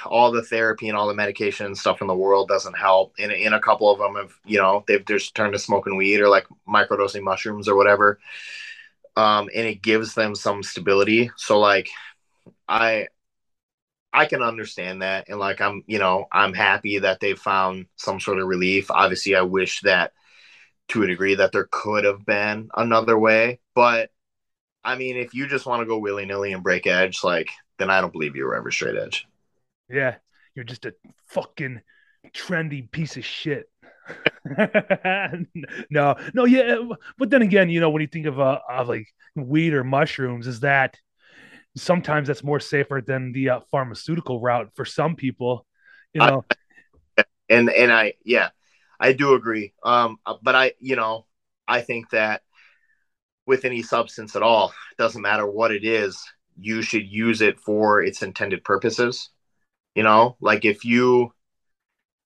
all the therapy and all the medication and stuff in the world doesn't help. And in a couple of them have you know they've just turned to smoking weed or like microdosing mushrooms or whatever, um, and it gives them some stability. So like I I can understand that, and like I'm you know I'm happy that they found some sort of relief. Obviously, I wish that to a degree that there could have been another way. But I mean, if you just want to go willy nilly and break edge, like, then I don't believe you were ever straight edge. Yeah, you're just a fucking trendy piece of shit. no, no, yeah, but then again, you know, when you think of uh, of like weed or mushrooms, is that sometimes that's more safer than the uh, pharmaceutical route for some people, you know. and and I yeah, I do agree. Um, but I, you know, I think that with any substance at all, it doesn't matter what it is, you should use it for its intended purposes. You know, like if you,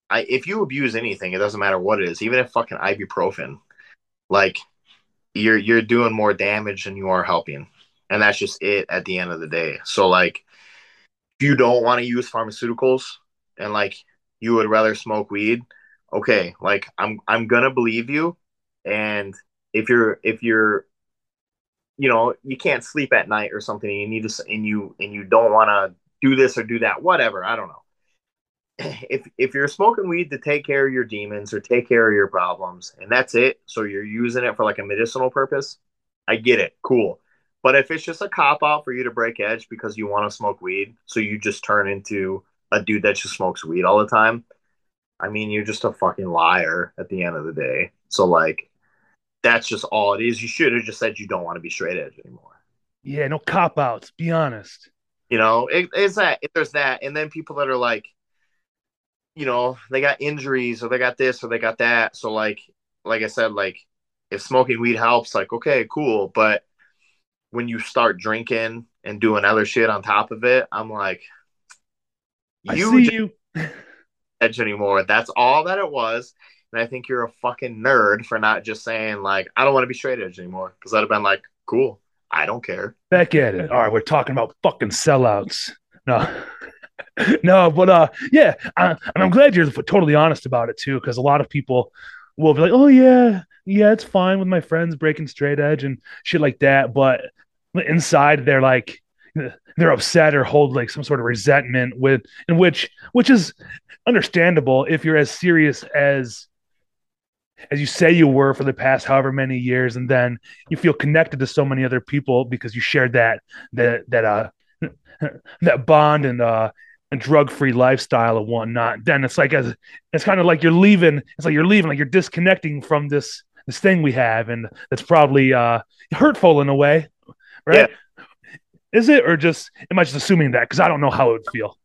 I if you abuse anything, it doesn't matter what it is, even if fucking ibuprofen, like you're you're doing more damage than you are helping, and that's just it at the end of the day. So like, if you don't want to use pharmaceuticals and like you would rather smoke weed okay, like I'm I'm gonna believe you. And if you're if you're you know you can't sleep at night or something, and you need to and you and you don't want to do this or do that, whatever. I don't know. If if you're smoking weed to take care of your demons or take care of your problems, and that's it, so you're using it for like a medicinal purpose, I get it, cool. But if it's just a cop out for you to break edge because you want to smoke weed, so you just turn into a dude that just smokes weed all the time, I mean, you're just a fucking liar at the end of the day. So like, that's just all it is. You should have just said you don't want to be straight edge anymore. Yeah, no cop outs. Be honest. You know, it, it's that. If there's that, and then people that are like, you know, they got injuries or they got this or they got that. So like, like I said, like if smoking weed helps, like okay, cool. But when you start drinking and doing other shit on top of it, I'm like, you. I see you. edge anymore. That's all that it was. And I think you're a fucking nerd for not just saying like, I don't want to be straight edge anymore. Because I'd have been like, cool. I don't care. Back at it. All right, we're talking about fucking sellouts. No. no, but uh, yeah, and I'm glad you're totally honest about it too, because a lot of people will be like, "Oh yeah, yeah, it's fine with my friends breaking straight edge and shit like that," but inside they're like they're upset or hold like some sort of resentment with in which which is understandable if you're as serious as as you say you were for the past however many years and then you feel connected to so many other people because you shared that that that uh that bond and uh and drug-free lifestyle and whatnot. Then it's like as it's kind of like you're leaving it's like you're leaving like you're disconnecting from this this thing we have and that's probably uh hurtful in a way right? Yeah. is it or just am i just assuming that? Because i don't know how it would feel.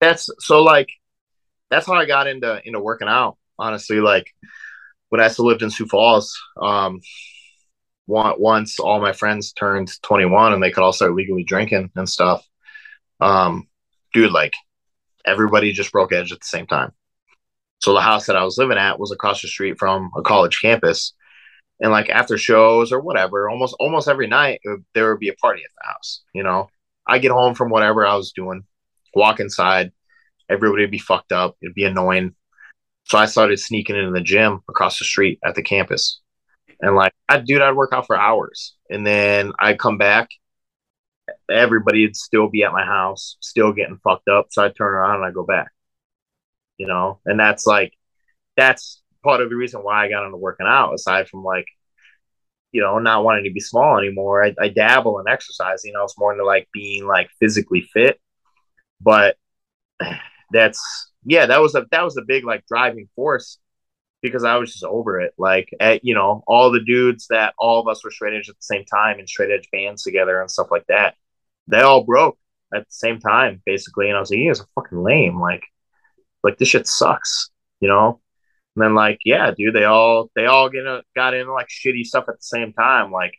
That's so like that's how i got into into working out honestly like when I still lived in Sioux Falls, um, once all my friends turned 21 and they could all start legally drinking and stuff, um, dude, like everybody just broke edge at the same time. So the house that I was living at was across the street from a college campus. And like after shows or whatever, almost almost every night would, there would be a party at the house. You know, I get home from whatever I was doing, walk inside, everybody would be fucked up. It'd be annoying. So I started sneaking into the gym across the street at the campus. And like, I dude, I'd work out for hours. And then I'd come back. Everybody'd still be at my house, still getting fucked up. So I'd turn around and I'd go back. You know, and that's like that's part of the reason why I got into working out, aside from like, you know, not wanting to be small anymore. I, I dabble in exercising. I was more into like being like physically fit. But that's yeah, that was a that was a big like driving force because I was just over it. Like at you know, all the dudes that all of us were straight edge at the same time and straight edge bands together and stuff like that. They all broke at the same time, basically. And I was like, you guys are fucking lame. Like, like this shit sucks, you know? And then like, yeah, dude, they all they all get a, got into like shitty stuff at the same time. Like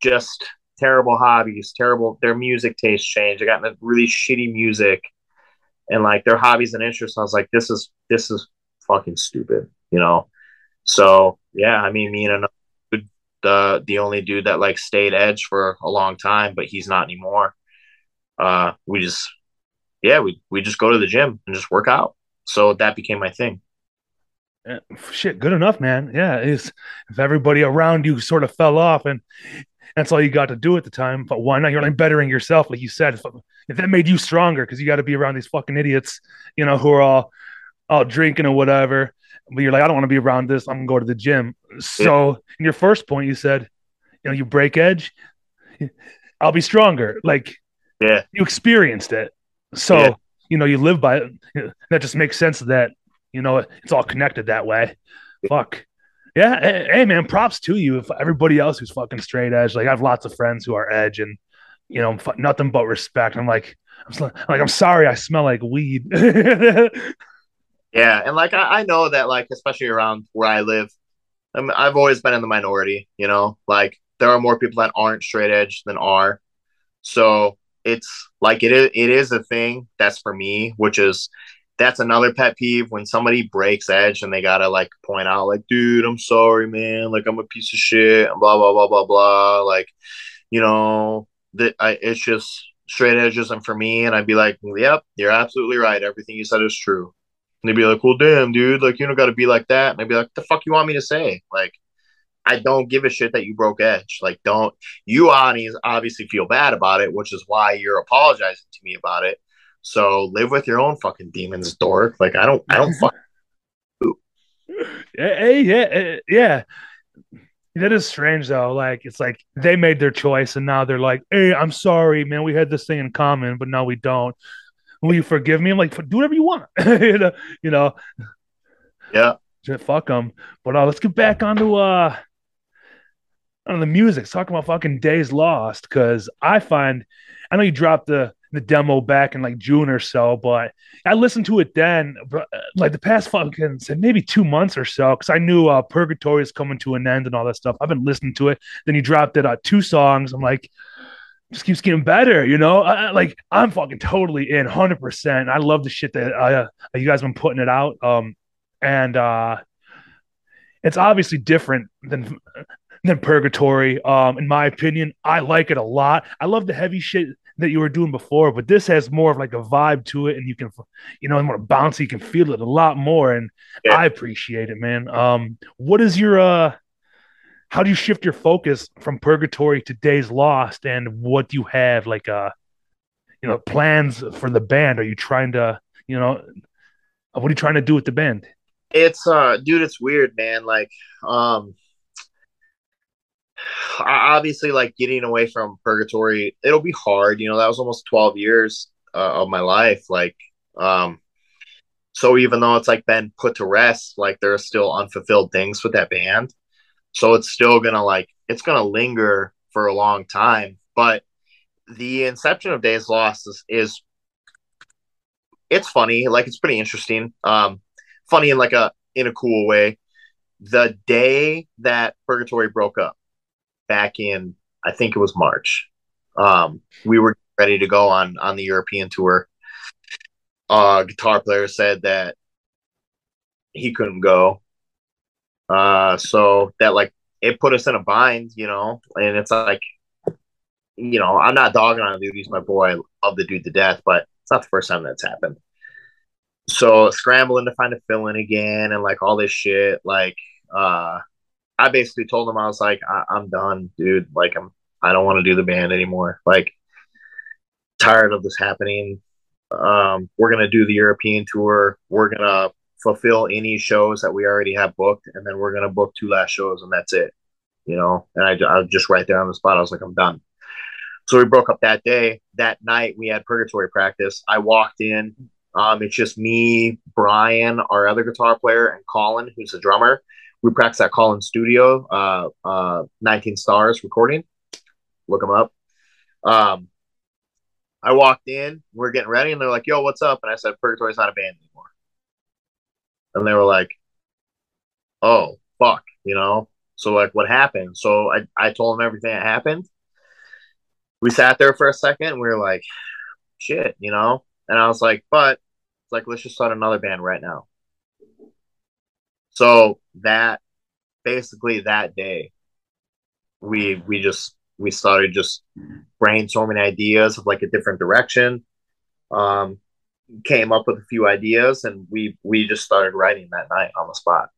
just terrible hobbies, terrible their music taste changed. They got into really shitty music and like their hobbies and interests. I was like, this is this is fucking stupid, you know. So yeah, I mean, me and another the the only dude that like stayed edge for a long time, but he's not anymore. Uh, we just yeah, we we just go to the gym and just work out. So that became my thing. Shit, good enough, man. Yeah, is if everybody around you sort of fell off and that's all you got to do at the time. But why not? You're like bettering yourself, like you said. If, if that made you stronger, because you got to be around these fucking idiots, you know, who are all all drinking or whatever. But you're like, I don't want to be around this. I'm gonna go to the gym. So in your first point, you said, you know, you break edge. I'll be stronger. Like, yeah, you experienced it. So yeah. you know, you live by it. That just makes sense that you know it's all connected that way. Fuck. Yeah, hey, man, props to you. If everybody else who's fucking straight edge, like I have lots of friends who are edge, and you know, nothing but respect. I'm like, I'm like, I'm sorry, I smell like weed. yeah, and like I, I, know that, like especially around where I live, I mean, I've always been in the minority. You know, like there are more people that aren't straight edge than are. So it's like it is, it is a thing that's for me, which is that's another pet peeve when somebody breaks edge and they gotta like point out like dude i'm sorry man. Like i'm a piece of shit blah blah blah blah blah. Like you know that i it's just straight edgeism for me and i'd be like yep you're absolutely right. Everything you said is true. And they'd be like well damn dude. Like you don't gotta be like that. And i'd be like the fuck you want me to say? Like I don't give a shit that you broke edge. Like, don't you obviously feel bad about it, which is why you're apologizing to me about it. So live with your own fucking demons, dork. Like I don't, I don't fuck. Hey, yeah, yeah. That is strange though. Like it's like they made their choice and now they're like, "Hey, I'm sorry, man. We had this thing in common, but now we don't. Will you forgive me?" I'm like, "Do whatever you want." you know, you know. Yeah. Fuck them. But uh, let's get back onto uh on the music. Let's talk about fucking Days Lost because I find I know you dropped the the demo back in like June or so, but I listened to it then, uh, like the past fucking maybe two months or so, because I knew uh, Purgatory is coming to an end and all that stuff. I've been listening to it. Then you dropped it uh, two songs. I'm like, just keeps getting better, you know. I, like I'm fucking totally in, hundred percent. I love the shit that uh, you guys been putting it out. Um, and uh, it's obviously different than than Purgatory. Um, in my opinion, I like it a lot. I love the heavy shit that you were doing before, but this has more of like a vibe to it, and you can, you know, more bouncy. You can feel it a lot more, and yeah. I appreciate it, man. Um, what is your uh? How do you shift your focus from Purgatory to Days Lost, and what do you have like uh, you know, plans for the band? Are you trying to, you know, what are you trying to do with the band? It's uh, dude, it's weird, man. Like, um obviously like getting away from purgatory it'll be hard you know that was almost 12 years uh, of my life like um so even though it's like been put to rest like there are still unfulfilled things with that band. So it's still gonna like it's gonna linger for a long time but the inception of days lost is, is it's funny like it's pretty interesting um funny in like a in a cool way. The day that purgatory broke up back in I think it was March. Um, we were ready to go on on the European tour. Uh, guitar player said that he couldn't go. Uh, so that like it put us in a bind, you know, and it's like, you know, I'm not dogging on the dude. He's my boy. I love the dude to death, but it's not the first time that's happened. So scrambling to find a fill in again and like all this shit, like, uh, I basically told him I was like, I- am done, dude. Like I'm I don't want to do the band anymore. Like tired of this happening. Um, we're gonna do the European tour. We're gonna fulfill any shows that we already have booked, and then we're gonna book two last shows, and that's it. You know, and I, I just right there on the spot, I was like, I'm done. So we broke up that day. That night, we had purgatory practice. I walked in. Um, it's just me, Brian, our other guitar player, and Colin, who's the drummer we practice at Colin Studio, uh, uh, 19 Stars Recording. Look them up. Um, I walked in, we are getting ready, and they're like, "Yo, what's up?" And I said, "Purgatory's not a band anymore." And they were like, "Oh, fuck," you know. So like, what happened? So I I told them everything that happened. We sat there for a second, and we were like, "Shit," you know. And I was like, "But like let's just start another band right now." So that basically that day, we we just we started just brainstorming ideas of like a different direction. Um, came up with a few ideas, and we we just started writing that night on the spot.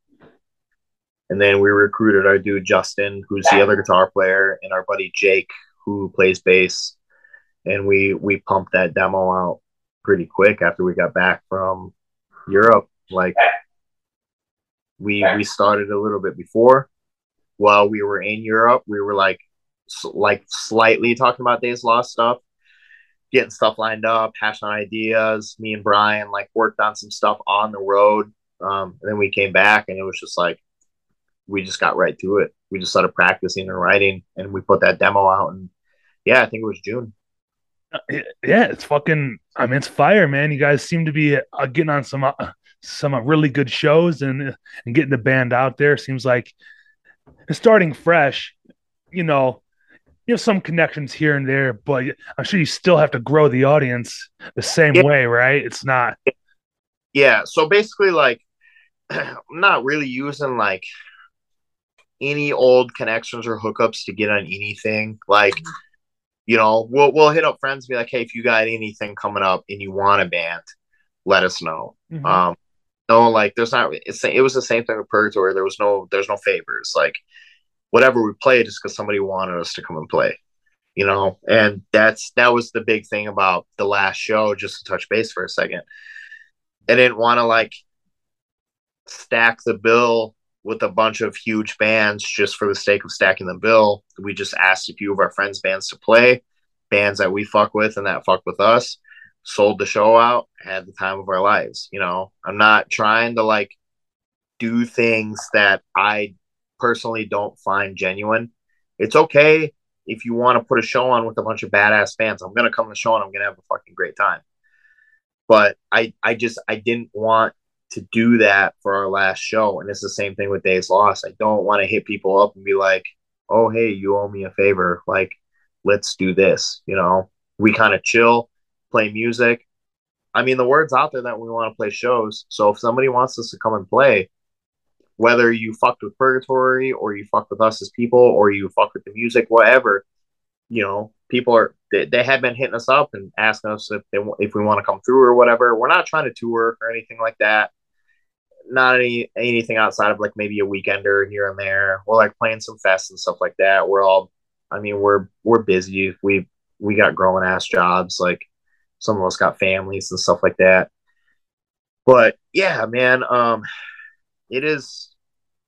And then we recruited our dude Justin, who's the other guitar player, and our buddy Jake, who plays bass. And we we pumped that demo out pretty quick after we got back from Europe. Like we we started a little bit before while we were in Europe. We were like like slightly talking about Days Lost stuff, getting stuff lined up, hashing on ideas. Me and Brian like worked on some stuff on the road. Um, and then we came back and it was just like we just got right to it. We just started practicing and writing and we put that demo out and yeah, I think it was June. Uh, yeah, it's fucking. I mean, it's fire, man. You guys seem to be uh, getting on some uh, some really good shows and and getting the band out there. Seems like starting fresh, you know, you have some connections here and there, but I'm sure you still have to grow the audience the same yeah. way, right? It's not. Yeah. So basically, like, I'm not really using like any old connections or hookups to get on anything. Like, you know, we'll we'll hit up friends and be like, hey, if you got anything coming up and you want a band, let us know. Mm-hmm. Um, no like there's not it's it was the same thing with purgatory there was no there's no favors. Like whatever we played just because somebody wanted us to come and play you know? And that's that was the big thing about the last show just to touch base for a second. I didn't want to like stack the bill with a bunch of huge bands just for the sake of stacking the bill. We just asked a few of our friends bands to play bands that we fuck with and that fuck with us sold the show out, had the time of our lives. You know, I'm not trying to like do things that I personally don't find genuine. It's okay if you want to put a show on with a bunch of badass fans. I'm gonna come to the show and I'm gonna have a fucking great time. But I I just I didn't want to do that for our last show. And it's the same thing with Days Lost. I don't want to hit people up and be like, oh hey, you owe me a favor. Like, let's do this. You know, we kind of chill play music. I mean, the word's out there that we want to play shows. So if somebody wants us to come and play, whether you fucked with Purgatory or you fuck with us as people or you fuck with the music, whatever, you know, people are they, they had been hitting us up and asking us if they if we want to come through or whatever. We're not trying to tour or anything like that. Not any anything outside of like maybe a weekender here and there. We're like playing some fests and stuff like that. We're all, I mean, we're we're busy. We we got growing ass jobs. Like some of us got families and stuff like that. But yeah, man, um, it is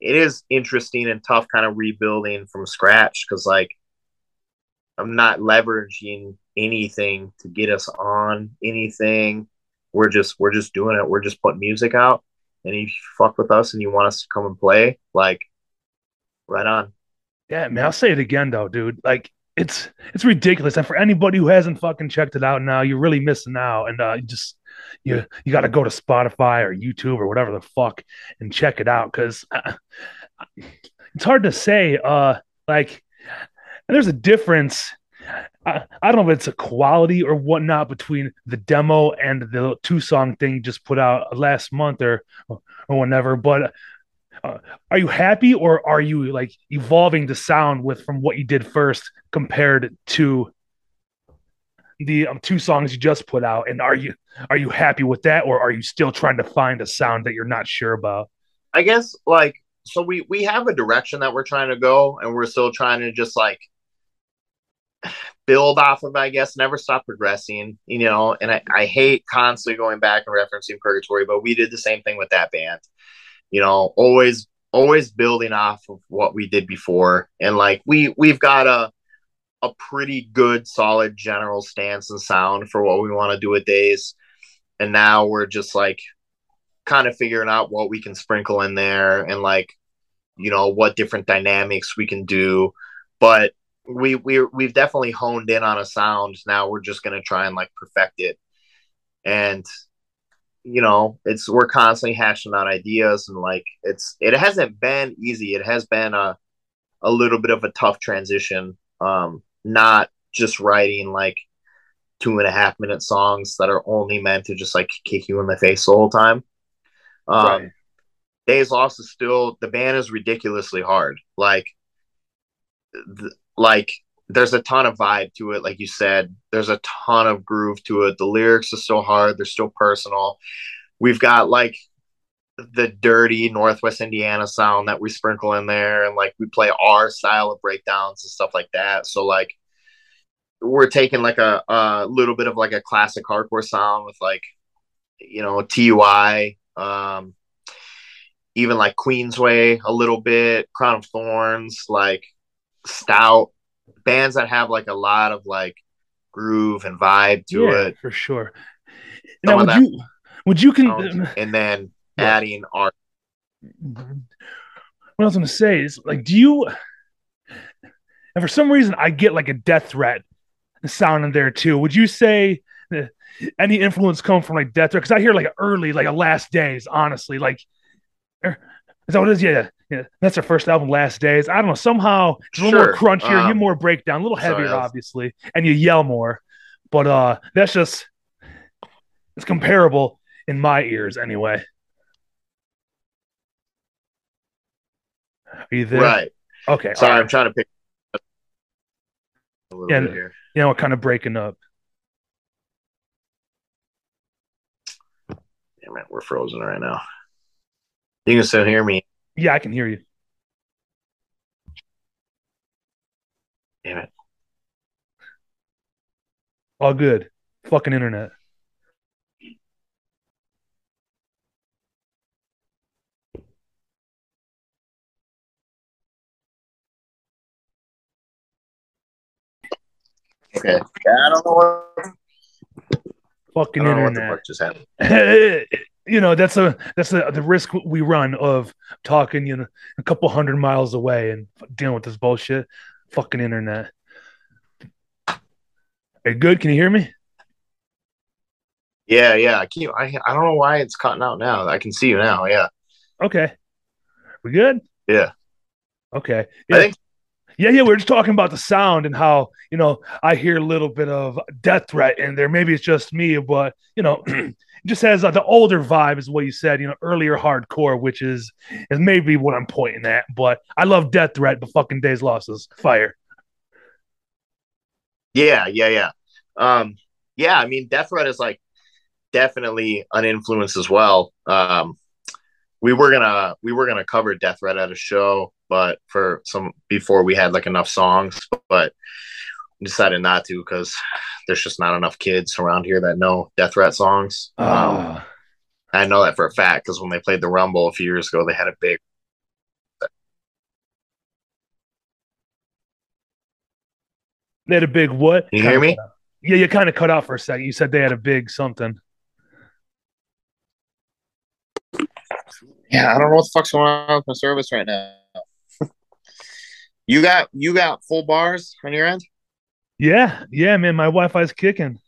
it is interesting and tough kind of rebuilding from scratch because like I'm not leveraging anything to get us on anything. We're just we're just doing it. We're just putting music out. And if you fuck with us and you want us to come and play, like right on. Yeah, man, I'll say it again though, dude. Like it's it's ridiculous. And for anybody who hasn't fucking checked it out now, you're really missing out. And uh just you you got to go to Spotify or YouTube or whatever the fuck and check it out because uh, it's hard to say. Uh, like, there's a difference. I, I don't know if it's a quality or whatnot between the demo and the two song thing just put out last month or or whenever, but. Uh, are you happy or are you like evolving the sound with from what you did first compared to the um, two songs you just put out? And are you are you happy with that or are you still trying to find a sound that you're not sure about? I guess like so we we have a direction that we're trying to go and we're still trying to just like build off of i guess never stop progressing you know? And i, I hate constantly going back and referencing purgatory but we did the same thing with that band you know always always building off of what we did before and like we we've got a a pretty good, solid general stance and sound for what we want to do with days. And now we're just like kind of figuring out what we can sprinkle in there and like, you know, what different dynamics we can do. But we we we've definitely honed in on a sound. Now we're just gonna try and like perfect it. And you know, it's we're constantly hashing out ideas and like it's it hasn't been easy. It has been a a little bit of a tough transition um, not just writing like two and a half minute songs that are only meant to just like kick you in the face the whole time. Um, right. Days Lost is still the band is ridiculously hard. Like, th- like there's a ton of vibe to it. Like you said, there's a ton of groove to it. The lyrics are still hard. They're still personal. We've got like the dirty Northwest Indiana sound that we sprinkle in there, and like we play our style of breakdowns and stuff like that. So like we're taking like a, a little bit of like a classic hardcore sound with like you know TUI, um, even like Queensway a little bit, Crown of Thorns, like Stout bands that have like a lot of like groove and vibe to yeah, it for sure. Now, would you would you can and then yeah. adding art. What I was to say is like, do you? And for some reason, I get like a death threat sound in there too. Would you say any influence come from like death threat? Because I hear like early, like a last days. Honestly, like er, is that what it is? Yeah, yeah. That's their first album, Last Days. I don't know. Somehow it's a little sure. more crunchier, um, you more breakdown, a little heavier, sorry, obviously, and you yell more. But uh that's just it's comparable in my ears anyway. Are you there? Right. Okay. Sorry, right. I'm trying to pick. a little yeah, here. you know, we're kind of breaking up. Damn it, we're frozen right now. You can still hear me. Yeah, I can hear you. Damn it. All good. Fucking internet. Okay. Yeah, I don't know what. Fucking internet. just happened. you know that's a that's the the risk we run of talking you know a couple hundred miles away and dealing with this bullshit. Fucking internet. You good? Can you hear me? Yeah, yeah. I can't. I I don't know why it's cutting out now. I can see you now. Yeah. Okay. We good? Yeah. Okay. Yeah. I think yeah, yeah, we are just talking about the sound and how you know I hear a little bit of death threat in there. Maybe it's just me, but you know, just has uh, the older vibe, is what you said. You know, earlier hardcore, which is is maybe what I'm pointing at. But I love death threat, but fucking Days Losses fire. Yeah, yeah, yeah. Um, yeah, I mean, Death Threat is like definitely an influence as well. Um, we were gonna we were gonna cover Death Threat at a show, but for some before we had like enough songs, but decided not to because there's just not enough kids around here that know Death Threat songs. Um, Ah. I know that for a fact because when they played the Rumble a few years ago, they had a big. they had a big what? You hear me? Yeah, you kind of cut out for a second. You said they had a big something. Yeah, I don't know what the fuck's going on with my service right now. you got you got full bars on your end. Yeah, yeah, man. My Wi-Fi's kicking.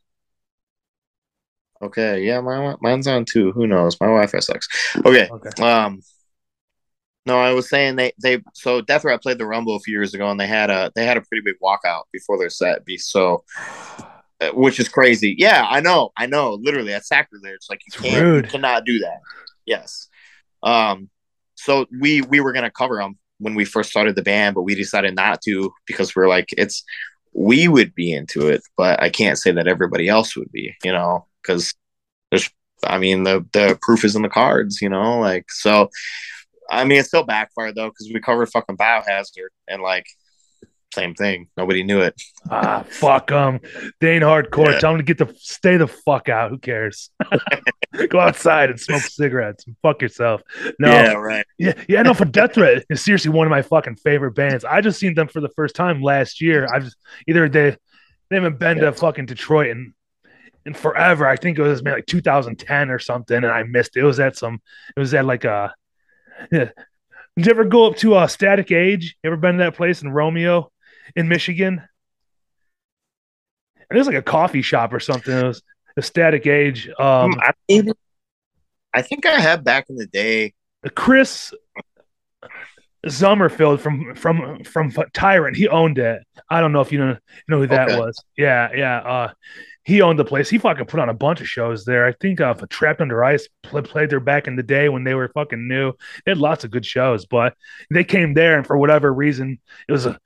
Okay, yeah, my mine's on too. Who knows? My Wi-Fi sucks. Okay, Okay. um, no, I was saying they they so Death Threat played the Rumble a few years ago, and they had a they had a pretty big walkout before their set. Be so, uh, which is crazy. Yeah, I know, I know. Literally, that's sacrilege. Like you can't, you cannot do that. Yes. Um. So we we were gonna cover them when we first started the band, but we decided not to because we're like it's we would be into it, but I can't say that everybody else would be. You know, because there's I mean the the proof is in the cards. You know, like so. I mean, it still backfired though because we covered fucking Biohazard and like same thing. Nobody knew it. Ah, fuck them. They ain't hardcore. Yeah. Tell them to get the stay the fuck out. Who cares? Go outside and smoke cigarettes and fuck yourself. No, Yeah, right. Yeah, yeah, no, for Death Threat is seriously one of my fucking favorite bands. I just seen them for the first time last year. I've just either they they haven't been to fucking Detroit and. in forever. I think it was maybe like 2010 or something, and I missed it. It was at some it was at like a yeah. Did you ever go up to uh Static Age? You ever been to that place in Romeo in Michigan? And it was like a coffee shop or something. It was a Static Age. Um I, maybe- I think I had back in the day. Chris Zummerfield from from from Tyrant. He owned it. I don't know if you know know who that Okay. was. Yeah, yeah. Uh, he owned the place. He fucking put on a bunch of shows there. I think uh, Trapped Under Ice pl- played there back in the day when they were fucking new. They had lots of good shows, but they came there and for whatever reason it was a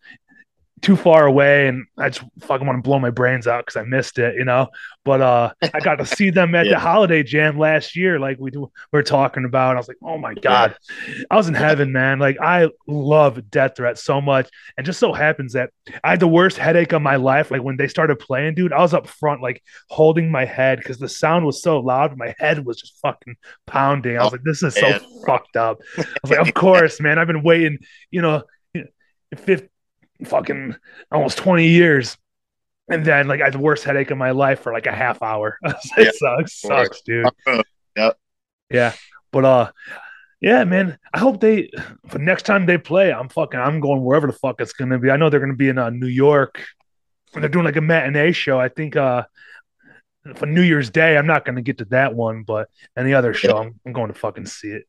too far away and I just fucking want to blow my brains out because I missed it, you know. But uh I got to see them at Yeah. the holiday jam last year, like we do, we were talking about. I was like, oh my god, I was in heaven, man. Like I love Death Threat so much, and just so happens that I had the worst headache of my life. Like when they started playing, dude, I was up front, like holding my head because the sound was so loud. My head was just fucking pounding. I was like, this is so man. fucked up. I was like, of course, man. I've been waiting, you know, fifth, fucking almost twenty years. And then, like, I had the worst headache of my life for like a half hour. it Yeah. sucks, sucks, dude. Yep. Yeah, but uh, yeah, man. I hope they for next time they play. I'm fucking. I'm going wherever the fuck it's gonna be. I know they're gonna be in uh, New York. And they're doing like a matinee show. I think uh for New Year's Day. I'm not gonna get to that one, but any other show, I'm, I'm going to fucking see it.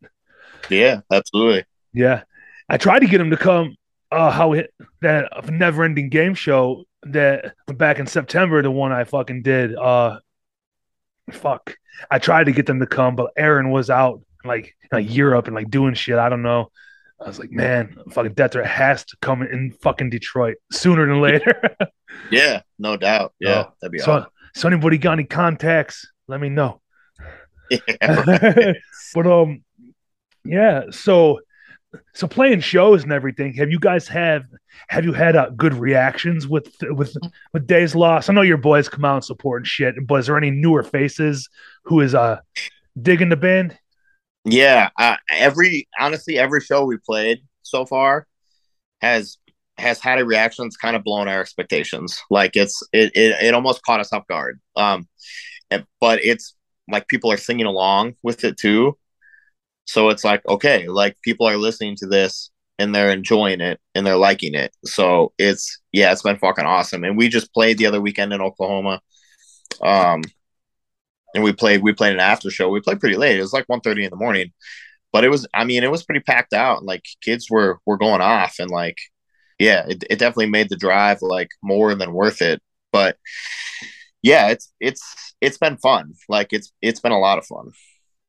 Yeah, absolutely. Yeah, I tried to get him to come. Uh, how it that never ending game show that back in September, the one I fucking did. Uh, fuck, I tried to get them to come, but Aaron was out like like Europe and like doing shit. I don't know. I was like, man, fucking Death Threat has to come in fucking Detroit sooner than later. Yeah, no doubt. Yeah, Oh, that'd be so, awesome. so anybody got any contacts? Let me know. Yeah, but um, yeah. So, so playing shows and everything. Have you guys have have you had uh, good reactions with with with Days Lost? I know your boys come out and support and shit. But is there any newer faces who is uh digging the band? yeah. Uh, every honestly, every show we played so far has has had a reaction that's kind of blown our expectations. Like it's it it, it almost caught us off guard. Um, but it's like people are singing along with it too. So it's like okay, like people are listening to this and they're enjoying it and they're liking it. So it's yeah, it's been fucking awesome. And we just played the other weekend in Oklahoma. Um, and we played we played an after show. We played pretty late. It was like 1.30 in the morning, but it was I mean it was pretty packed out. And like kids were were going off and like yeah, it, it definitely made the drive like more than worth it. But yeah, it's it's it's been fun. Like it's it's been a lot of fun.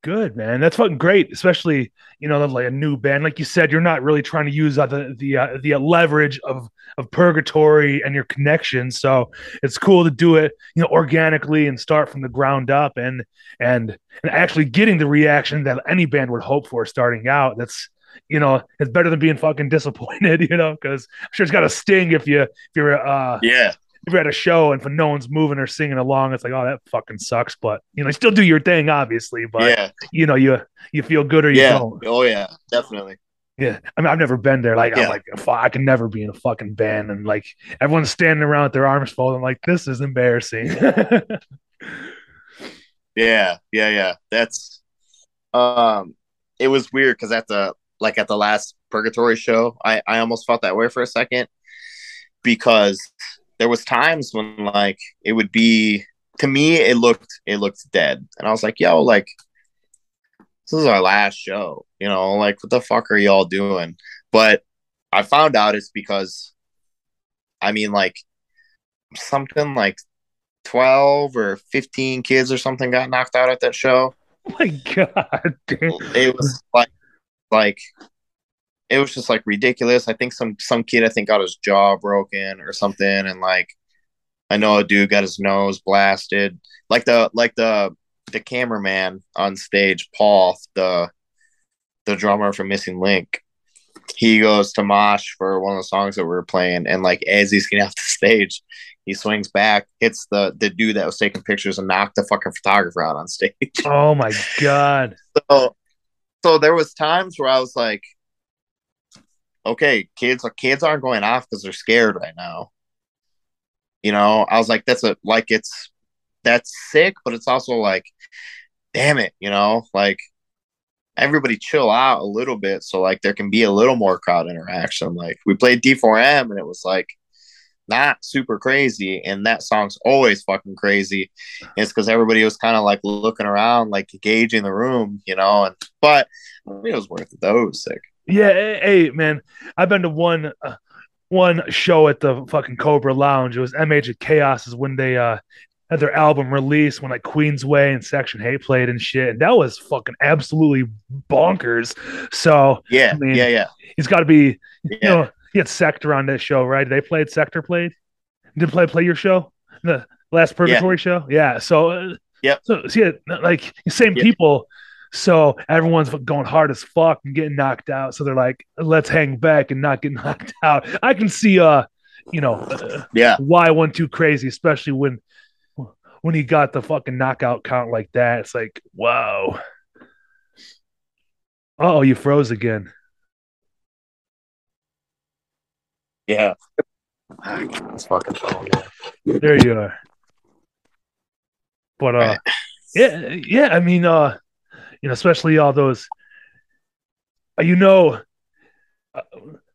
Good man, that's fucking great. Especially you know like a new band, like you said, you're not really trying to use uh, the the uh, the leverage of of purgatory and your connections. So it's cool to do it, you know, organically and start from the ground up, and and and actually getting the reaction that any band would hope for starting out. That's you know, it's better than being fucking disappointed, you know, because I'm sure it's got a sting if you if you're uh yeah you're at a show and if no one's moving or singing along, it's like, oh, that fucking sucks. But you know, you still do your thing, obviously. But yeah you know, you you feel good or you yeah don't. oh yeah definitely Yeah, I mean, I've never been there. Like, Yeah. I'm like, I can never be in a fucking band, and like everyone's standing around with their arms folded. I'm like, this is embarrassing. Yeah, yeah, yeah. That's um it was weird because at the like at the last purgatory show, I, I almost felt that way for a second because there was times when like it would be to me it looked it looked dead. And I was like, yo, like this is our last show, you know, like what the fuck are y'all doing? But I found out it's because I mean like something like 12 or 15 kids or something got knocked out at that show. oh my god, damn. It was like like it was just like ridiculous. I think some some kid I think got his jaw broken or something and like I know a dude got his nose blasted. Like the like the the cameraman on stage, Paul, the the drummer from Missing Link. He goes to mosh for one of the songs that we were playing, and like as he's getting off the stage, he swings back, hits the the dude that was taking pictures, and knocked the fucking photographer out on stage. oh my god, so so there was times where I was like, okay, kids are kids aren't going off because they're scared right now. You know, I was like, that's a like it's that's sick, but it's also like, damn it, you know, like everybody chill out a little bit so like there can be a little more crowd interaction. Like we played D4M and it was like not super crazy, and that song's always fucking crazy. It's because everybody was kind of like looking around, like gauging the room, you know. And but I mean, it was worth it. That was sick. Yeah. Hey, man, I've been to one uh, one show at the fucking Cobra Lounge. It was MH at Chaos is when they uh had their album release when like Queensway and Section H8 played and shit. And that was fucking absolutely bonkers. So Yeah, I mean, yeah, yeah, he's got to be yeah. you know, he had Sector on that show, right? They played Sector played. Did play play your show? The last Purgatory show? Yeah. So uh, Yep. So, so yeah, like same Yeah. people. So everyone's going hard as fuck and getting knocked out. So they're like, let's hang back and not get knocked out. I can see, uh, you know, uh, yeah. why one too crazy, especially when when he got the fucking knockout count like that. It's like, wow. Oh, you froze again. Yeah. It's fucking phone. Yeah. There you are. But uh Right. yeah, yeah, I mean uh you know, especially all those uh, you know uh,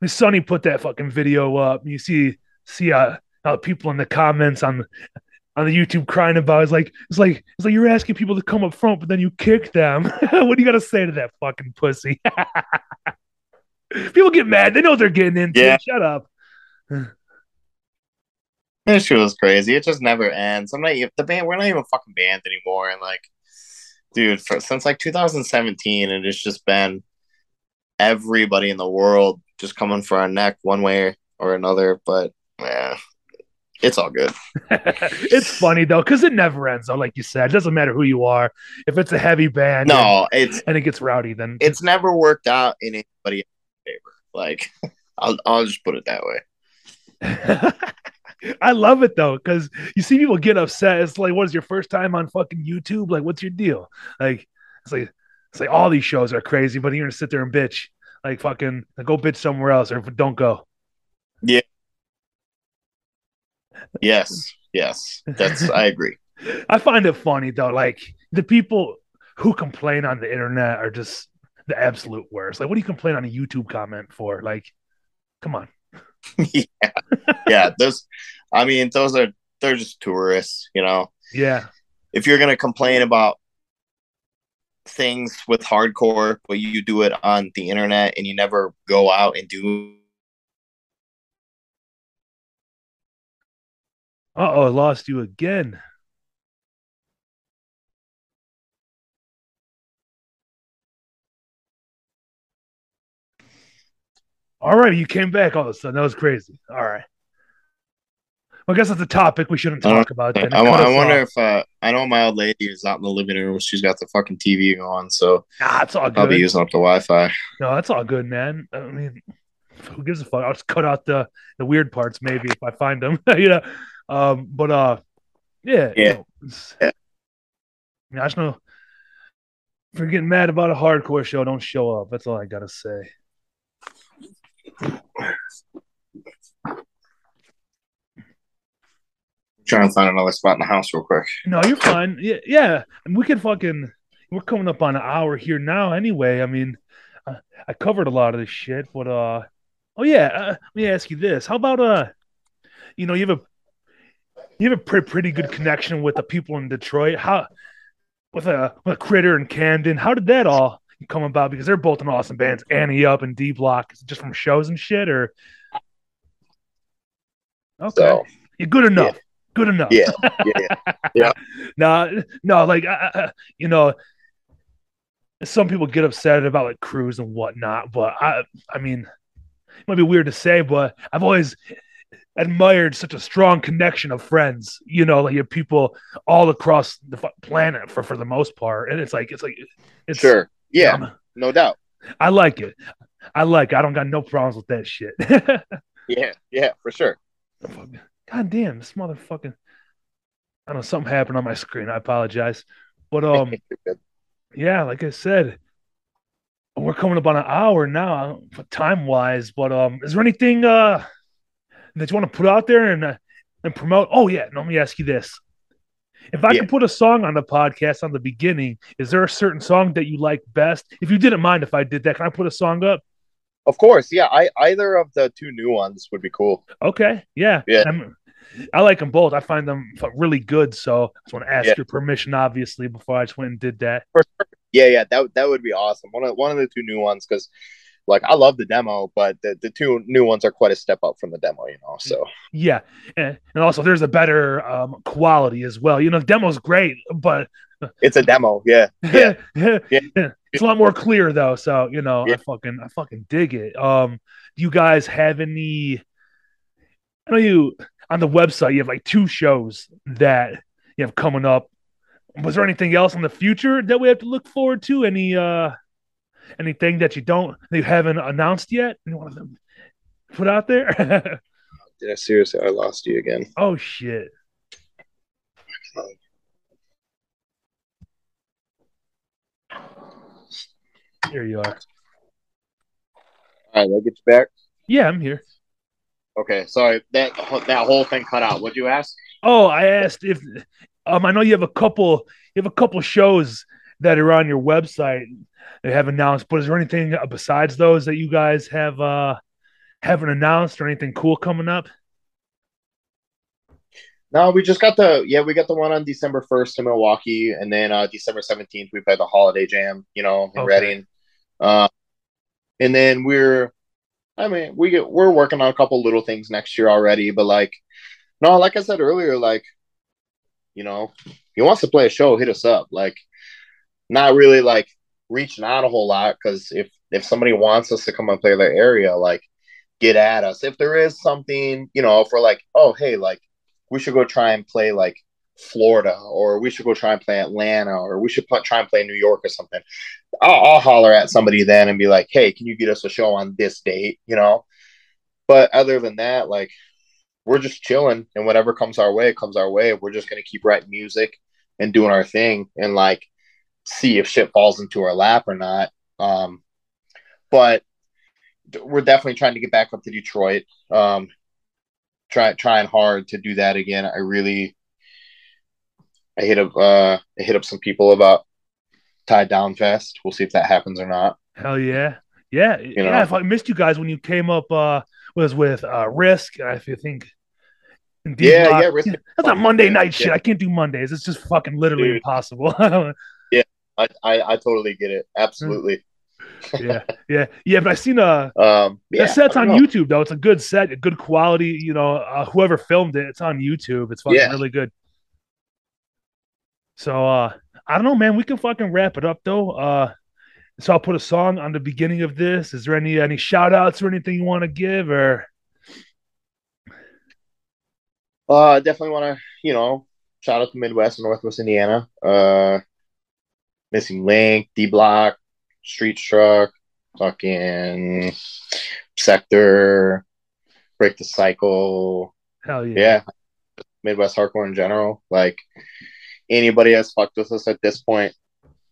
Sonny put that fucking video up. You see see uh how people in the comments on on the YouTube crying about it. it's like it's like it's like you're asking people to come up front, but then you kick them. what do you gotta say to that fucking pussy? people get mad. They know they're getting into. Yeah. Shut up. This shit was crazy. It just never ends. I'm not even the band. We're not even fucking band anymore. And like, dude, for, since like 2017, it has just been everybody in the world just coming for our neck one way or another. But yeah, it's all good. it's funny though, because it never ends though, like you said. It doesn't matter who you are. If it's a heavy band No, it's and it gets rowdy, then it's never worked out in anybody's favor. Like, I'll I'll just put it that way. I love it though, because you see people get upset. It's like, what is your first time on fucking YouTube? Like, what's your deal? Like, it's like it's like all these shows are crazy, but you're gonna sit there and bitch. Like fucking like, go bitch somewhere else or don't go. Yeah. Yes, yes, that's I agree. I find it funny though, like the people who complain on the internet are just the absolute worst. Like, what do you complain on a YouTube comment for? Like, come on. yeah, yeah. Those, I mean, those are they're just tourists, you know. Yeah. if you're gonna complain about things with hardcore, but you do it on the internet and you never go out and do Uh oh, I lost you again. All right, you came back all of a sudden. That was crazy. All right. Well, I guess that's a topic we shouldn't talk about. Then. I, I wonder off. if uh, I know my old lady is out in the living room. She's got the fucking TV on, so Nah, it's all I'll be using up the Wi-Fi. No, that's all good, man. I mean, who gives a fuck? I'll just cut out the the weird parts maybe if I find them. you know. Um, but uh, yeah, you Yeah. know, Yeah. I, mean, I just know if you're getting mad about a hardcore show, don't show up. That's all I gotta say. Trying to find another spot in the house real quick. No, you're fine. Yeah, yeah. And we can fucking. We're coming up on an hour here now. Anyway, I mean, uh, I covered a lot of this shit, but uh, oh yeah. Uh, let me ask you this: How about uh, you know, you have a you have a pretty pretty good connection with the people in Detroit. How with a with a critter in Camden? How did that all come about? Because they're both in awesome bands, Annie Up and D Block. Just from shows and shit, or okay, So yeah, good enough. Good enough. yeah, yeah, no, no, like I, you know, some people get upset about like crews and whatnot, but I, I mean, it might be weird to say, but I've always admired such a strong connection of friends. You know, like you have people all across the planet for for the most part, and it's like it's like it's sure, yeah, um, no doubt. I like it. I like. It. I don't got no problems with that shit. Yeah, yeah, for sure. God damn, this motherfucking. I don't know, something happened on my screen. I apologize. But um yeah, like I said, we're coming up on an hour now, time wise. But um, is there anything uh that you want to put out there and uh, and promote? Oh yeah, no, let me ask you this: If I Yeah. could put a song on the podcast on the beginning, is there a certain song that you like best? If you didn't mind if I did that, can I put a song up? Of course, yeah. I either of the two new ones would be cool. Okay, yeah, Yeah. I'm- I like them both. I find them really good. So I just want to ask Yeah. your permission, obviously, before I just went and did that. Yeah, yeah, that that would be awesome. One of one of the two new ones because, like, I love the demo, but the, the two new ones are quite a step up from the demo, you know. So Yeah, and, and also there's a better um, quality as well. You know, the demo's great, but it's a demo. Yeah, yeah, Yeah. it's a lot more clear though. So you know, I fucking I fucking dig it. Um, do you guys have any? I know you on the website. You have like two shows that you have coming up. Was there anything else in the future that we have to look forward to? Any uh, anything that you don't that you haven't announced yet? Any one of them put out there? I seriously? I lost you again. oh shit. Here you are. All right, I get you back. Yeah, I'm here. Okay, sorry that that whole thing cut out. What'd you ask? Oh, I asked if um I know you have a couple you have a couple shows that are on your website they have announced, but is there anything besides those that you guys have uh haven't announced or anything cool coming up? No, we just got the yeah, we got the one on December first in Milwaukee, and then uh December seventeenth we play the Holiday Jam, you know, in Okay. Reading. Uh, and then we're, I mean, we get we're working on a couple little things next year already, but like, no, like I said earlier, like, you know, he wants to play a show, hit us up. Like, not really like reaching out a whole lot because if if somebody wants us to come and play their area, like, get at us. If there is something, you know, if we're like, oh hey, like we should go try and play like Florida, or we should go try and play Atlanta, or we should try and play New York or something. I'll, I'll holler at somebody then and be like, hey, can you get us a show on this date? You know. But other than that, like we're just chilling, and whatever comes our way comes our way. We're just gonna keep writing music and doing our thing, and like see if shit falls into our lap or not. Um, but we're definitely trying to get back up to Detroit. Um, try trying hard to do that again. I really I hit up uh I hit up some people about Tied Down Fest. We'll see if that happens or not. Hell yeah. Yeah. know. yeah. If I missed you guys when you came up uh was with uh Risk, I think. Yeah, yeah, Risk is That's not. Monday night Yeah. shit. I can't do Mondays. It's just fucking literally Dude. impossible. I, I I totally get it. Absolutely. yeah, yeah, yeah. But I seen a Um yeah, that set's on know. YouTube though. It's a good set, a good quality. You know, uh, whoever filmed it, it's on YouTube. It's fucking Yeah. really good. So uh I don't know, man. We can fucking wrap it up though. Uh So I'll put a song on the beginning of this. Is there any any shout outs or anything you want to give or Uh, definitely want to, you know, shout out to Midwest and Northwest Indiana. Uh, Missing Link, D Block, Street Struck, fucking Sector, Break the Cycle. hell yeah. Yeah, Midwest hardcore in general. Like anybody that's fucked with us at this point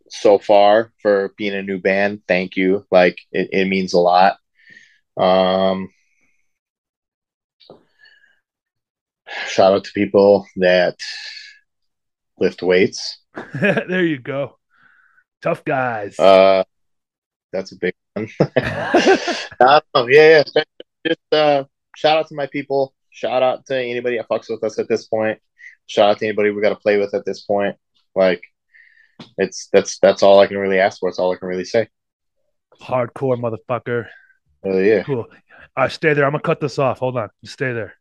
so far for being a new band, thank you. Like it, it means a lot. Um, shout out to people that lift weights. there you go. Tough guys. Uh, that's a big one. Yeah, yeah. Just uh, shout out to my people. Shout out to anybody that fucks with us at this point. Shout out to anybody we got to play with at this point. Like, it's that's that's all I can really ask for. It's all I can really say. Hardcore motherfucker. Uh, yeah. Cool. All right, stay there. I'm gonna cut this off. Hold on. Just stay there.